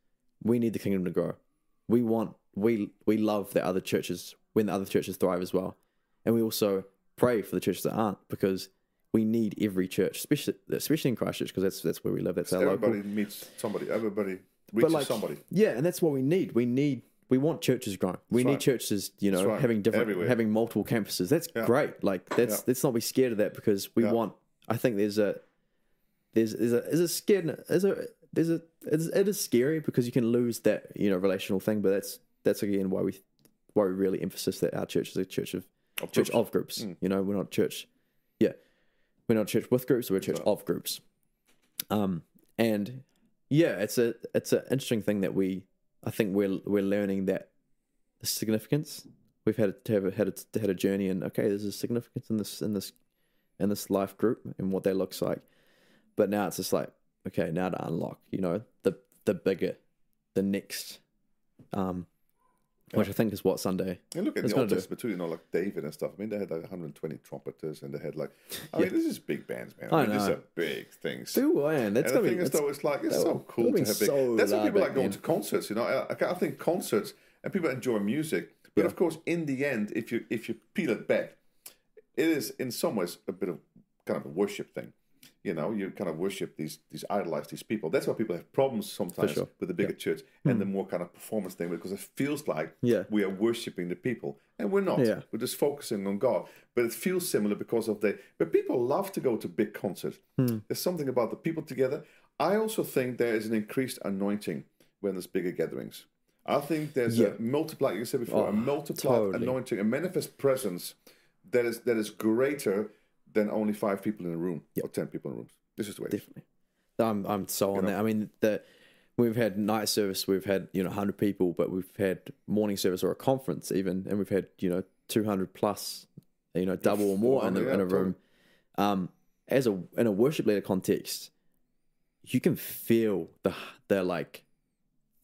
S1: we need the kingdom to grow we want we we love that other churches when the other churches thrive as well and we also pray for the churches that aren't because we need every church, especially especially in Christchurch, because that's that's where we live. That's our
S2: Everybody
S1: local.
S2: meets somebody. Everybody reaches
S1: like,
S2: somebody.
S1: yeah, and that's what we need. We need we want churches growing. We
S2: That's
S1: need
S2: right.
S1: churches, you know,
S2: right.
S1: having different,
S2: Everywhere.
S1: having multiple campuses. That's great. Like that's
S2: Yeah.
S1: let's not be scared of that because we
S2: Yeah.
S1: want. I think there's a there's there's a is a scared is a there's a it's, it is scary because you can lose that you know relational thing. But that's that's again why we why we really emphasize that our church is a church of
S2: Of
S1: church
S2: groups.
S1: of groups.
S2: Mm.
S1: You know, we're not church. Yeah, we're not church with groups. We're a church
S2: Right.
S1: of groups. Um, and yeah, it's a it's an interesting thing that we I think we're we're learning that the significance we've had to have a, had a, had a journey and okay, there's a significance in this in this in this life group and what that looks like. But now it's just like okay, now to unlock, you know, the the bigger, the next, um, which I think is what Sunday
S2: And look at the Old. Testament too, you know, like David and stuff. I mean, they had like 120 trumpeters and they had like, I
S1: Yeah.
S2: mean, this is big bands, man.
S1: I
S2: I, mean, these are big things.
S1: Still, man, that's
S2: and the thing
S1: be
S2: is, though, it's like it's so cool to have
S1: be
S2: big.
S1: so
S2: That's why people like going
S1: then.
S2: to concerts. You know, I, I think concerts and people enjoy music, but
S1: Yeah.
S2: of course, in the end, if you if you peel it back, it is in some ways a bit of kind of a worship thing. You know, you kind of worship these these idolize these people. That's why people have problems sometimes
S1: sure.
S2: With the bigger church and the more kind of performance thing because it feels like
S1: Yeah.
S2: we are worshiping the people, and we're not.
S1: Yeah.
S2: We're just focusing on God. But it feels similar because of the. But people love to go to big concerts.
S1: Hmm.
S2: There's something about the people together. I also think there is an increased anointing when there's bigger gatherings. I think there's
S1: Yeah.
S2: a multiply, like you said before,
S1: Oh,
S2: a multiplied
S1: totally.
S2: anointing, a manifest presence that is that is greater than only five people in a room or ten people in rooms. This is the way.
S1: definitely. I'm I'm so on that. I mean, the we've had night service, we've had you know 100 people, but we've had morning service or a conference even, and we've had you know 200 plus, you know, double or more in, the,
S2: 400,
S1: in a
S2: yeah,
S1: room. Um, as a in a worship leader context, you can feel the the like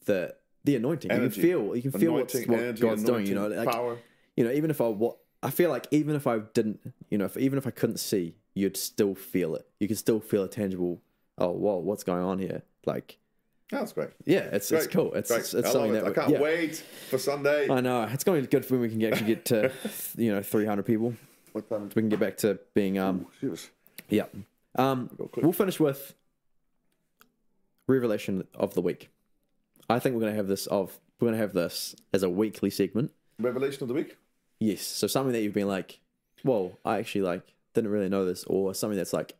S1: the the anointing.
S2: Energy.
S1: You can feel you can feel what's, what
S2: energy,
S1: God's doing. You know, like
S2: power.
S1: you know, even if I what I feel like even if I didn't, you know, if, even if I couldn't see, you'd still feel it. You can still feel a tangible. Oh, whoa, what's going on here? Like,
S2: That's great.
S1: yeah, it's it's cool. It's
S2: Great.
S1: it's, it's
S2: I
S1: something
S2: it.
S1: that
S2: I
S1: we-
S2: can't
S1: yeah.
S2: wait for Sunday.
S1: I know it's going to be good when we can actually get to you know 300 people.
S2: What?
S1: We can get back to being um
S2: Serious.
S1: yeah. Um, we'll finish with revelation of the week. I think we're going to have this of we're going to have this as a weekly segment.
S2: Revelation of the week.
S1: Yes. So something that you've been like, well, I actually like didn't really know this, or something that's like,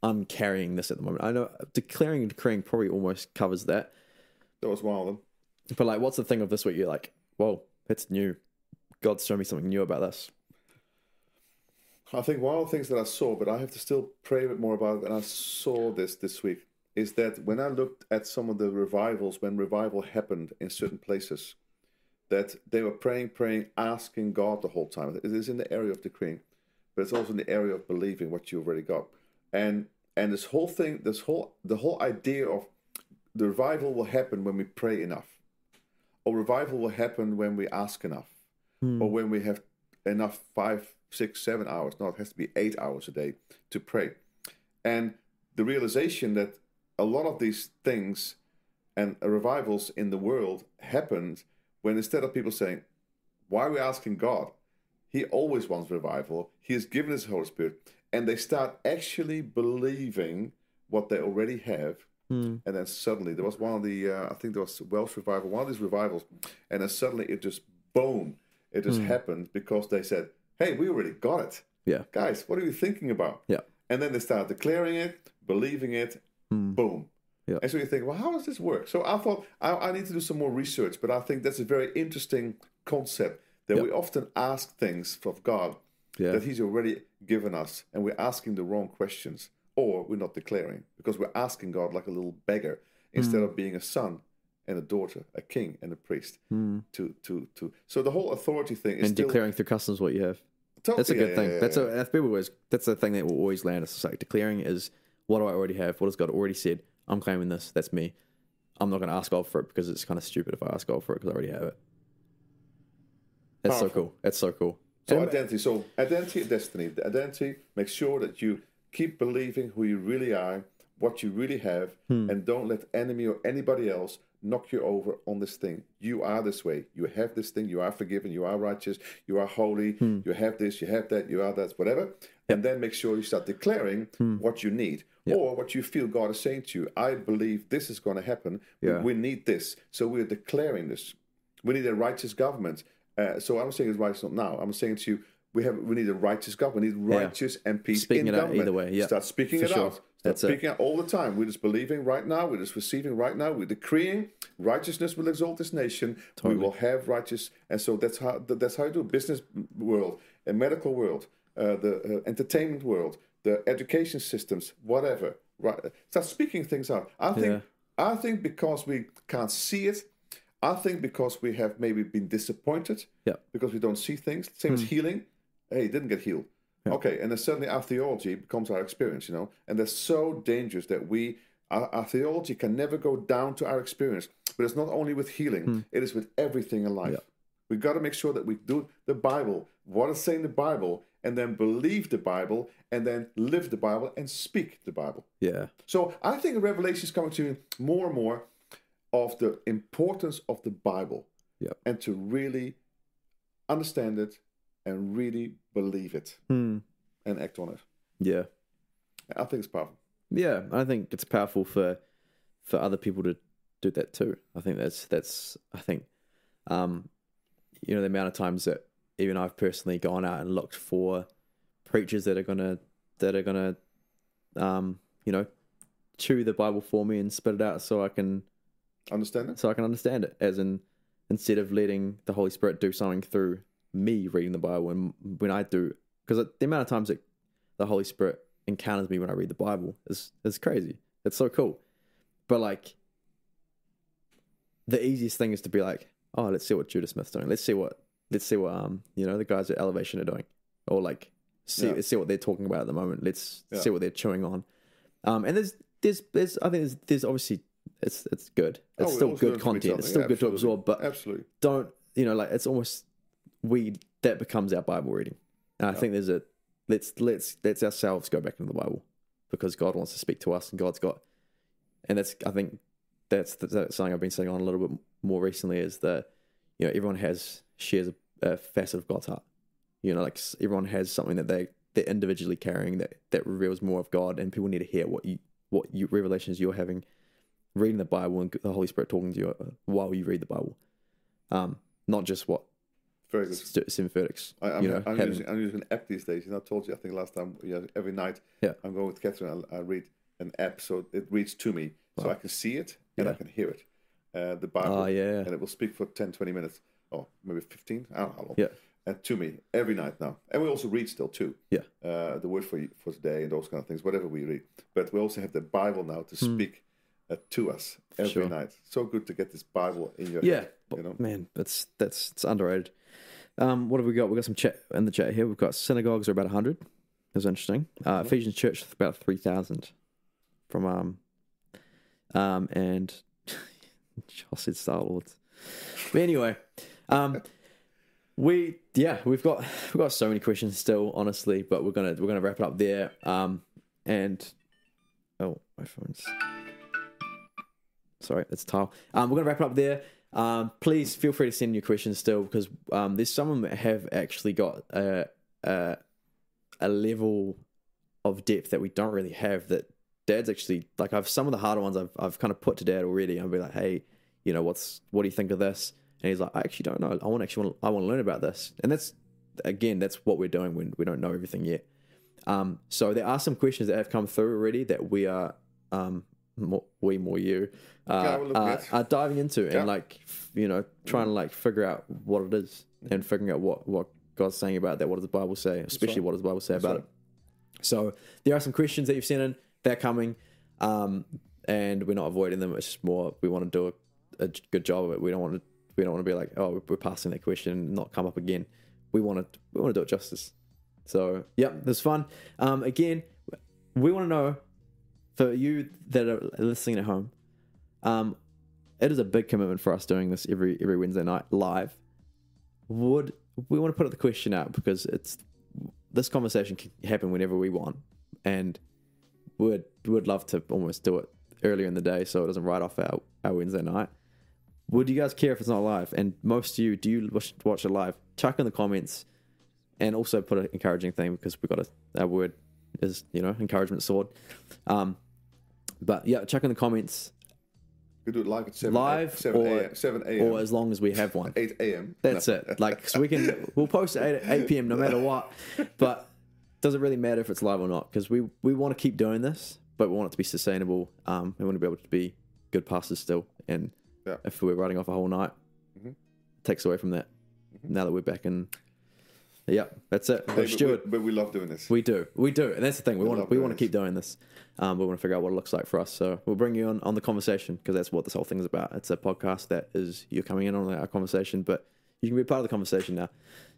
S1: I'm carrying this at the moment. I know declaring and decreeing probably almost covers that,
S2: That was one of them.
S1: but like, what's the thing of this week? You're like, whoa, that's new. God's showing me something new about this.
S2: I think one of the things that I saw, but I have to still pray a bit more about it, and I saw this this week, is that when I looked at some of the revivals, when revival happened in certain places, that they were praying, praying, asking God the whole time. It is in the area of decreeing, but it's also in the area of believing what you already got. And and this whole thing, this whole the whole idea of the revival will happen when we pray enough, or revival will happen when we ask enough, hmm. or when we have enough five, six, seven hours. No, it has to be eight hours a day to pray. And the realization that a lot of these things and revivals in the world happened when instead of people saying, Why are we asking God? He always wants revival. He has given us Holy Spirit. And they start actually believing what they already have. Hmm. And then suddenly there was one of the, uh, I think there was Welsh revival, one of these revivals. And then suddenly it just, boom, it just hmm. happened because they said, Hey, we already got it.
S1: Yeah.
S2: Guys, what are you thinking about?
S1: Yeah.
S2: And then they start declaring it, believing it, hmm. boom.
S1: Yeah.
S2: And so you think, well, how does this work? So I thought I, I need to do some more research, but I think that's a very interesting concept that we often ask things of God
S1: Yeah.
S2: that He's already given us, and we're asking the wrong questions, or we're not declaring because we're asking God like a little beggar instead hmm. of being a son and a daughter, a king and a priest. Hmm. To to to. So the whole authority thing is
S1: and
S2: still
S1: declaring through customs what you have.
S2: totally,
S1: That's a good
S2: yeah,
S1: thing.
S2: yeah,
S1: that's a that's people always that's the thing that will always land us. It's like declaring is what do I already have? What has God already said? I'm claiming this. That's me. I'm not going to ask God for it because it's kind of stupid if I ask God for it because I already have it. That's so cool. That's so cool.
S2: So
S1: And-
S2: identity. So identity and destiny. The identity. Make sure that you keep believing who you really are, what you really have,
S1: Hmm.
S2: and don't let enemy or anybody else knock you over on this thing. You are this way. You have this thing. You are forgiven. You are righteous. You are holy.
S1: Hmm.
S2: You have this. You have that. You are that. Whatever. And then make sure you start declaring
S1: Hmm.
S2: what you need or what you feel God is saying to you. I believe this is going to happen. We-
S1: Yeah.
S2: We need this. So we're declaring this. We need a righteous government. Uh, so I'm saying it's righteous not now. I'm saying to you, we have we need a righteous government. We need righteous and peace
S1: Speaking
S2: in
S1: it out
S2: government.
S1: either way, yeah,
S2: Start speaking
S1: for
S2: it
S1: sure.
S2: out. Start
S1: That's it.
S2: speaking out all the time. We're just believing right now. We're just receiving right now. We're decreeing righteousness will exalt this nation. We will have righteous, and so that's how that's how you do business world, and medical world, uh, the uh, entertainment world, the education systems, whatever. Right, start speaking things out. I think I think because we can't see it, I think because we have maybe been disappointed,
S1: Yeah.
S2: because we don't see things. Same as healing. Hey, didn't get healed. Okay, and then suddenly our theology becomes our experience, you know, and that's so dangerous that we our, our theology can never go down to our experience. But it's not only with healing; it is with everything in life. We got to make sure that we do the Bible, what is saying the Bible, and then believe the Bible, and then live the Bible and speak the Bible.
S1: yeah.
S2: So I think Revelation is coming to more and more of the importance of the Bible
S1: Yeah.
S2: and to really understand it and really believe it
S1: Hmm.
S2: and act on it.
S1: Yeah.
S2: I think it's powerful.
S1: Yeah, I think it's powerful for for other people to do that too. I think that's that's I think um you know the amount of times that even I've personally gone out and looked for preachers that are gonna that are gonna um you know chew the Bible for me and spit it out so I can
S2: Understand it?
S1: so I can understand it as in instead of letting the Holy Spirit do something through me reading the Bible and when I do because the amount of times that the Holy Spirit encounters me when I read the Bible is is crazy. It's so cool. But like the easiest thing is to be like, oh, let's see what Judah Smith's doing. Let's see what let's see what um you know the guys at Elevation are doing, or like see
S2: Yeah.
S1: see what they're talking about at the moment. Let's
S2: Yeah.
S1: see what they're chewing on. Um, and there's there's there's I think there's there's obviously it's it's good. It's
S2: Oh,
S1: still good
S2: learn from each
S1: content. It's still good to absorb, but
S2: Absolutely.
S1: don't you know like it's almost we that becomes our Bible reading. And I think there's a let's let's let's ourselves go back into the Bible because God wants to speak to us and God's got and that's I think that's that's something I've been saying on a little bit more recently is that you know everyone has shares a, a facet of God's heart. You know, like everyone has something that they they're individually carrying that that reveals more of God, and people need to hear what you what you revelations you're having, reading the Bible and the Holy Spirit talking to you uh, while you read the Bible, um, not just what
S2: Very good.
S1: st- sympathetics.
S2: I, I'm,
S1: you know,
S2: I'm,
S1: having-
S2: using, I'm using an app these days. You know, I told you, I think last time, yeah, every night
S1: Yeah.
S2: I'm going with Catherine. I, I read an app so it reads to me. So I can see it and I can hear it. Uh, the Bible.
S1: Ah, yeah.
S2: And it will speak for 10, 20 minutes. Or maybe 15. I don't know how long.
S1: Yeah.
S2: And to me every night now. And we also read still too.
S1: Yeah.
S2: Uh, the word for for today and those kind of things, whatever we read. But we also have the Bible now to
S1: Hmm.
S2: speak uh, to us every
S1: Sure.
S2: night. So good to get this Bible in your
S1: Yeah,
S2: head, you know.
S1: man, that's that's it's underrated. Um, what have we got? We've got some chat in the chat here. We've got synagogues are about hundred. That's interesting. Uh, Ephesians Church is about three thousand. From um, um, and Josh said Star Lords. But anyway, um, we yeah we've got we've got so many questions still, honestly, but we're gonna we're gonna wrap it up there. Um, and oh my phone's sorry, it's tile. Um, we're gonna wrap it up there. Um, please feel free to send your questions still because um, there's some of them that have actually got a, a a level of depth that we don't really have. That Dad's actually like I've some of the harder ones I've I've kind of put to Dad already. I'll be like, hey, you know, what's what do you think of this? And he's like, I actually don't know. I want actually want I want to learn about this. And that's again, that's what we're doing when we don't know everything yet. Um, so there are some questions that have come through already that we are um, more, we more you uh, are, are diving into
S2: Yeah.
S1: and like you know trying to like figure out what it is and figuring out what what God's saying about that. What does the Bible say? Especially
S2: right.
S1: what does the Bible say about
S2: right.
S1: it? So there are some questions that you've sent in. They're coming, um, and we're not avoiding them. It's just more we want to do a, a good job of it. We don't want to we don't want to be like oh we're passing that question and not come up again. We want to we want to do it justice. So yeah, it's fun. Um, again, we want to know for you that are listening at home. Um, it is a big commitment for us doing this every every Wednesday night live. Would we want to put the question out because it's this conversation can happen whenever we want, and would would love to almost do it earlier in the day so it doesn't write off our, our Wednesday night. Would you guys care if it's not live? And most of you, do you watch, watch it live? Chuck in the comments, and also put an encouraging thing because we got a our word is you know encouragement sword. Um, but yeah, chuck in the comments
S2: We do it live at 7
S1: live
S2: a, 7
S1: or
S2: a.m. 7 a.m.
S1: or as long as we have one.
S2: 8 a.m.
S1: That's it. Like, so we can we'll post at eight, 8 p.m. no matter what. But does it really matter if it's live or not? Because we we want to keep doing this, but we want it to be sustainable. Um, we want to be able to be good pastors still. And
S2: Yeah.
S1: if we're writing off a whole night,
S2: Mhm.
S1: takes away from that. Now that we're back in, yeah, that's it.
S2: Hey,
S1: We're
S2: but, we, but we love doing this.
S1: We do, we do, and that's the thing. We, want to we want to keep doing this. Um, we want to figure out what it looks like for us. So we'll bring you on on the conversation because that's what this whole thing is about. It's a podcast that is you're coming in on our conversation, but you can be part of the conversation now.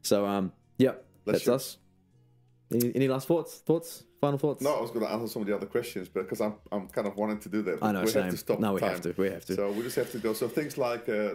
S1: So um, yeah, that's us. Any, any last thoughts? Thoughts? Final thoughts?
S2: no, I was going to answer some of the other questions, but because I'm, I'm kind of wanting to do that.
S1: I know.
S2: we
S1: same.
S2: have to stop
S1: no, we
S2: time.
S1: have to. We have to.
S2: So we just have to go. So things like, uh,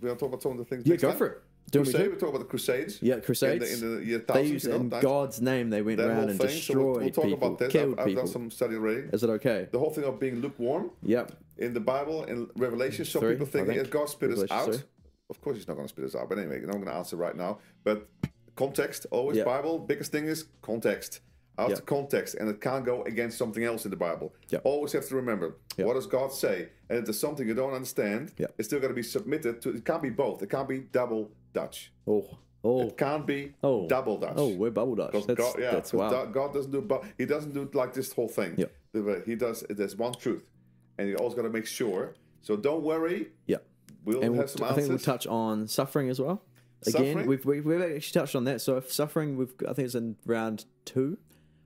S2: we want to talk about some of the things.
S1: yeah, go
S2: time?
S1: for it. Do
S2: Crusade,
S1: to?
S2: we talk about the Crusades.
S1: Yeah, Crusades.
S2: In the, in the year
S1: they used in God's name. They went around and
S2: thing. So we'll, we'll talk
S1: people,
S2: about this. I've, I've done some study already.
S1: Is it okay?
S2: The whole thing of being lukewarm
S1: Yep.
S2: in the Bible in Revelation. Some
S1: Three,
S2: people think
S1: think.
S2: God spit us out.
S1: three.
S2: Of course, He's not going to spit us out. But anyway, I'm not going to answer right now. But context, always
S1: Yeah.
S2: Bible. Biggest thing is context. Out
S1: Yeah.
S2: of context, and it can't go against something else in the Bible.
S1: Yeah.
S2: Always have to remember what does God say, and if there's something you don't understand, it's still got to be submitted to. It can't be both. It can't be double Dutch.
S1: Oh. Oh.
S2: It can't be
S1: Oh.
S2: double Dutch.
S1: Oh, we're bubble dutch. That's,
S2: God, yeah,
S1: that's wow.
S2: God- doesn't do, but He doesn't do like this whole thing.
S1: Yeah.
S2: He does. There's one truth, and you always got to make sure. So don't worry.
S1: Yeah.
S2: We'll
S1: and we'll,
S2: have some
S1: I think we'll touch on suffering as well. Again,
S2: Suffering?
S1: we've, we've we've actually touched on that. So if suffering, we've I think it's in round two.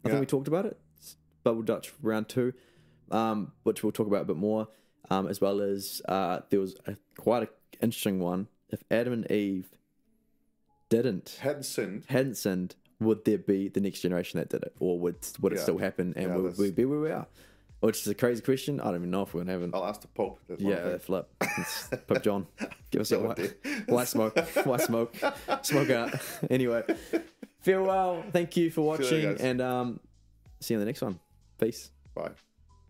S1: I
S2: Yeah.
S1: think we talked about it. It's Bubble Dutch round two, um, which we'll talk about a bit more, um, as well as uh, there was a, quite an interesting one. If Adam and Eve didn't
S2: Hadn't sinned.
S1: hadn't sinned, would there be the next generation that did it, or would would it still happen, and
S2: Yeah,
S1: would we be where we are? Which is a crazy question. I don't even know if we're gonna have an
S2: I'll ask the Pope. That's
S1: yeah, flip. It's Pope John. Give us
S2: a
S1: white, white smoke. White smoke. Smoke out. Anyway, feel well. Thank you for
S2: you later,
S1: watching,
S2: guys.
S1: and um, see you in the next one. Peace.
S2: Bye.